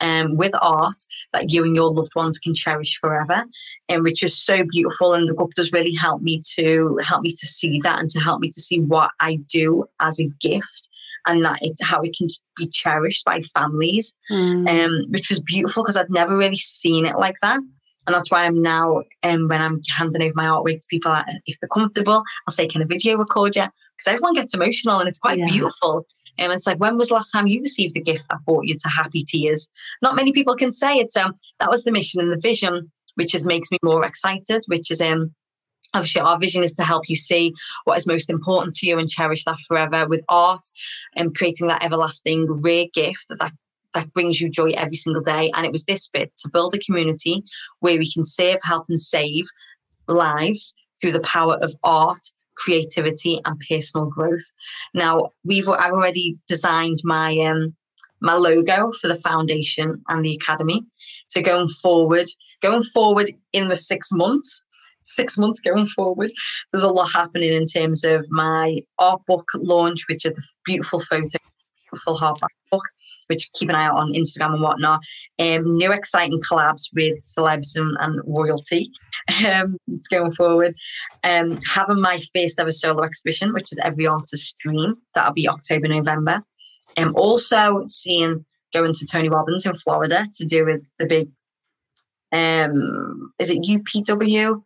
Um, with art that you and your loved ones can cherish forever, and um, which is so beautiful. And the book does really help me to help me to see that and to help me to see what I do as a gift and that it's how it can be cherished by families, mm. um, which was beautiful because I'd never really seen it like that. And that's why I'm now, um, when I'm handing over my artwork to people, if they're comfortable, I'll say, can a video record you? Because everyone gets emotional and it's quite yeah. beautiful. And um, it's like, when was the last time you received a gift that brought you to happy tears? Not many people can say it. So that was the mission and the vision, which just makes me more excited, which is um, obviously our vision is to help you see what is most important to you and cherish that forever with art and creating that everlasting rare gift that that brings you joy every single day. And it was this bit to build a community where we can serve, help, and save lives through the power of art, creativity, and personal growth. Now, we've I've already designed my um, my logo for the foundation and the academy. So going forward, going forward in the six months, six months going forward, there's a lot happening in terms of my art book launch, which is the beautiful photo, beautiful hardback which keep an eye out on Instagram and whatnot. Um, new exciting collabs with celebs and, and royalty. Um, it's going forward. Um, having my first ever solo exhibition, which is every artist's dream. That'll be October, November. Um, also seeing going to Tony Robbins in Florida to do with the big um is it UPW?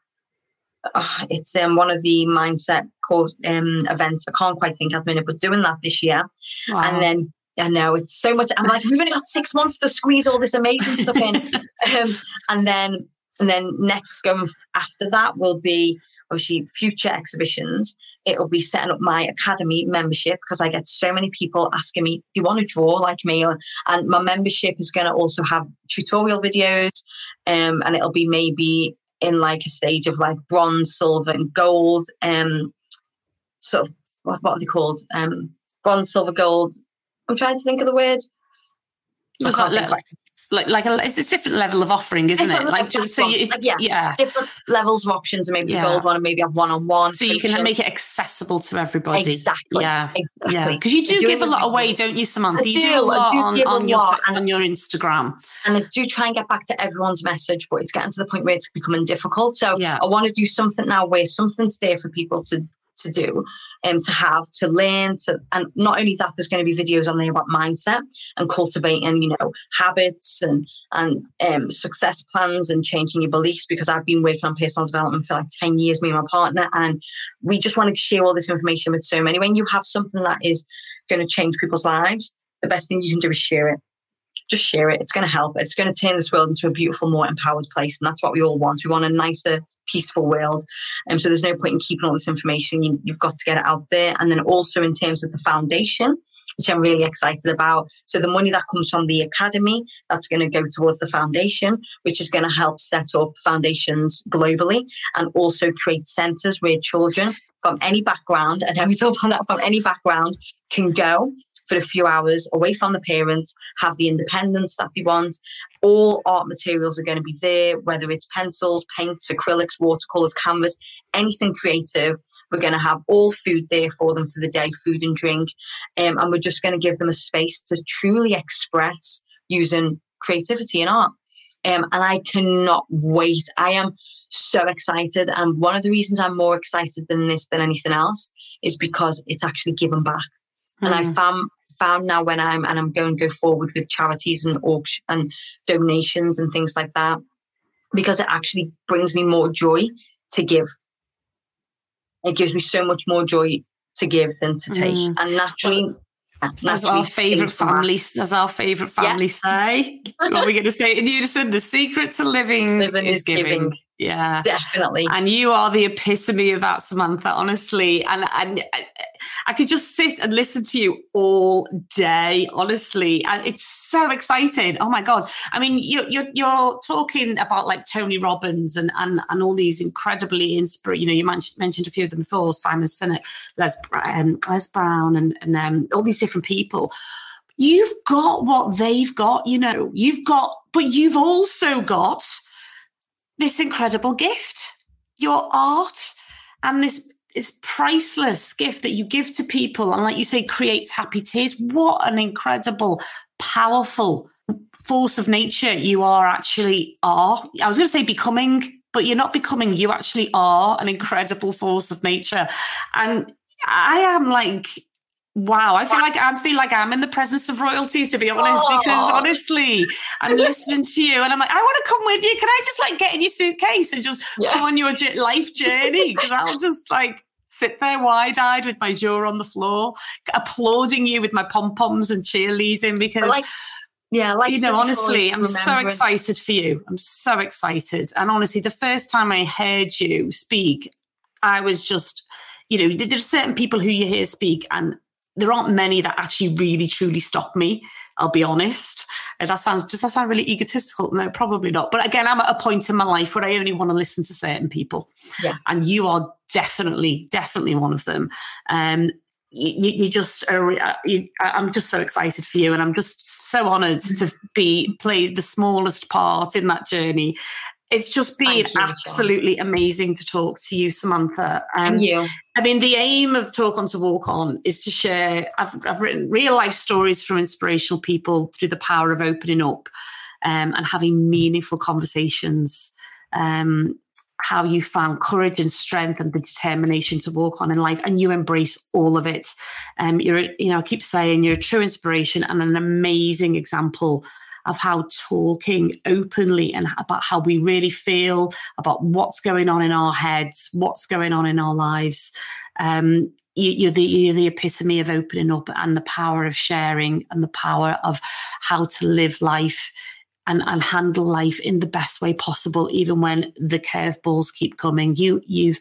Uh, it's um, one of the mindset course um, events. I can't quite think at the minute, but doing that this year. Wow. And then I know it's so much. I'm like, we've only got six months to squeeze all this amazing stuff in, um, and then and then next going after that will be obviously future exhibitions. It'll be setting up my academy membership because I get so many people asking me, "Do you want to draw like me?" Or, and my membership is going to also have tutorial videos, um, and it'll be maybe in like a stage of like bronze, silver, and gold. Um, so what, what are they called? Um, bronze, silver, gold, I'm trying to think of the word. Was that le- like like a, it's a different level of offering, isn't different it? Like just so you, like, yeah, yeah, different levels of options, and maybe yeah. the gold one, and maybe have one on one. So you can make it accessible to everybody. Exactly. Yeah, exactly. Yeah, because you do give a lot away, don't you, Samantha? I you do, do a lot do on, on your on your Instagram, and I do try and get back to everyone's message, but it's getting to the point where it's becoming difficult. So yeah. I want to do something now where something's there for people to to do and um, to have to learn to and not only that there's going to be videos on there about mindset and cultivating you know habits and and um, success plans and changing your beliefs because i've been working on personal development for like 10 years me and my partner and we just want to share all this information with so many when you have something that is going to change people's lives the best thing you can do is share it just share it. It's going to help. It's going to turn this world into a beautiful, more empowered place. And that's what we all want. We want a nicer, peaceful world. And um, so there's no point in keeping all this information. You, you've got to get it out there. And then also in terms of the foundation, which I'm really excited about. So the money that comes from the academy, that's going to go towards the foundation, which is going to help set up foundations globally and also create centers where children from any background, and every talk on that from any background, can go for a few hours away from the parents, have the independence that they want. All art materials are going to be there, whether it's pencils, paints, acrylics, watercolors, canvas, anything creative. We're going to have all food there for them for the day, food and drink. Um, and we're just going to give them a space to truly express using creativity and art. Um, and I cannot wait. I am so excited. And one of the reasons I'm more excited than this than anything else is because it's actually given back. Mm. And I hmm. found found now when I'm and I'm going to go forward with charities and auction and donations and things like that because it actually brings me more joy to give. It gives me so much more joy to give than to take, mm. and naturally. That's our favourite family. That's our favourite family yeah. say. what are we going to say in unison? The secret to living, living is, is giving. giving. Yeah, definitely. And you are the epitome of that, Samantha. Honestly, and and I could just sit and listen to you all day. Honestly, and it's so exciting. Oh my god! I mean, you're you're, you're talking about like Tony Robbins and and and all these incredibly inspiring. You know, you mentioned mentioned a few of them before: Simon Sinek, Les um, Les Brown, and and um, all these different people you've got what they've got, you know, you've got, but you've also got this incredible gift, your art, and this this priceless gift that you give to people, and like you say, creates happy tears. What an incredible, powerful force of nature you are actually are. I was going to say becoming, but you're not becoming. You actually are an incredible force of nature, and I am like Wow, I feel like I feel like I'm in the presence of royalty, to be honest, oh. because honestly, I'm listening to you and I'm like, I want to come with you. Can I just like get in your suitcase and just yeah. come on your life journey? Because I'll just like sit there wide eyed with my jaw on the floor, applauding you with my pom poms and cheerleading because. Like, yeah, like you know, honestly, I'm so excited for you. I'm so excited. And honestly, the first time I heard you speak, I was just, you know, there's certain people who you hear speak and there aren't many that actually really truly stop me. I'll be honest. That sounds just that sound really egotistical. No, probably not. But again, I'm at a point in my life where I only want to listen to certain people. Yeah. And you are definitely, definitely one of them. Um, you, you just are, uh, you, I'm just so excited for you, and I'm just so honoured to be play the smallest part in that journey. It's just been you, absolutely amazing to talk to you, Samantha. Um, you. I mean, the aim of Talk On to Walk On is to share. I've, I've written real life stories from inspirational people through the power of opening up um, and having meaningful conversations. Um, how you found courage and strength and the determination to walk on in life, and you embrace all of it. Um, you're, you know, I keep saying you're a true inspiration and an amazing example of how talking openly and about how we really feel about what's going on in our heads, what's going on in our lives. Um, you, are the, you're the epitome of opening up and the power of sharing and the power of how to live life and, and handle life in the best way possible, even when the curveballs keep coming. You you've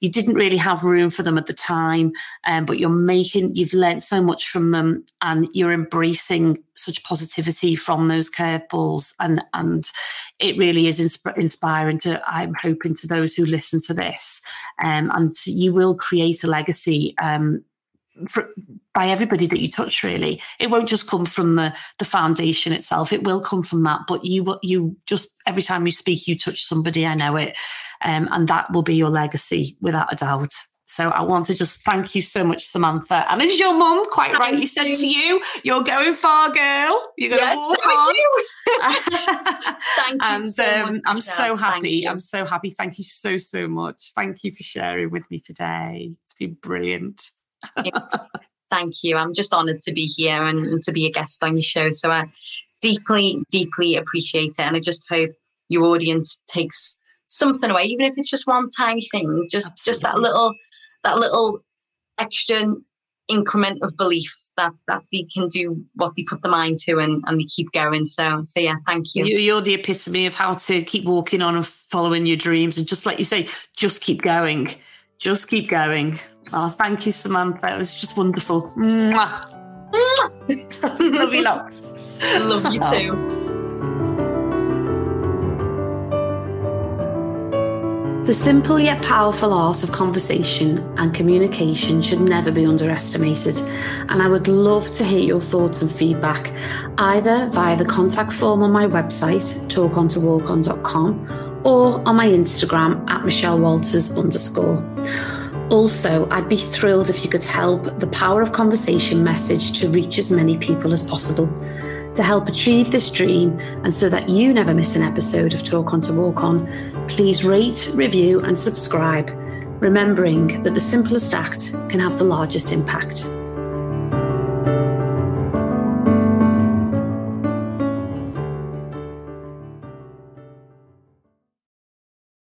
you didn't really have room for them at the time, um, but you're making you've learned so much from them, and you're embracing such positivity from those curveballs, and and it really is insp- inspiring to. I'm hoping to those who listen to this, um, and you will create a legacy. Um, for, by everybody that you touch really it won't just come from the the foundation itself it will come from that but you you just every time you speak you touch somebody i know it um, and that will be your legacy without a doubt so I want to just thank you so much, Samantha. And as your mum quite thank rightly you. said to you, you're going far, girl. You're going yes, to walk on. You. thank you and, so um, I'm so happy. I'm so happy. Thank you so, so much. Thank you for sharing with me today. It's been brilliant thank you. I'm just honoured to be here and to be a guest on your show. So I deeply, deeply appreciate it. And I just hope your audience takes something away, even if it's just one tiny thing, just Absolutely. just that little that little extra increment of belief that that they can do what they put the mind to and, and they keep going. So so yeah, thank you. you. are the epitome of how to keep walking on and following your dreams and just like you say, just keep going. Just keep going. Oh, thank you, Samantha. It was just wonderful. Mwah. Love you lots. Love you too. The simple yet powerful art of conversation and communication should never be underestimated. And I would love to hear your thoughts and feedback either via the contact form on my website, talkontowalkon.com, or on my Instagram at Michelle Walters underscore. Also, I'd be thrilled if you could help the Power of Conversation message to reach as many people as possible. To help achieve this dream and so that you never miss an episode of Talk On to Walk On, please rate, review, and subscribe, remembering that the simplest act can have the largest impact.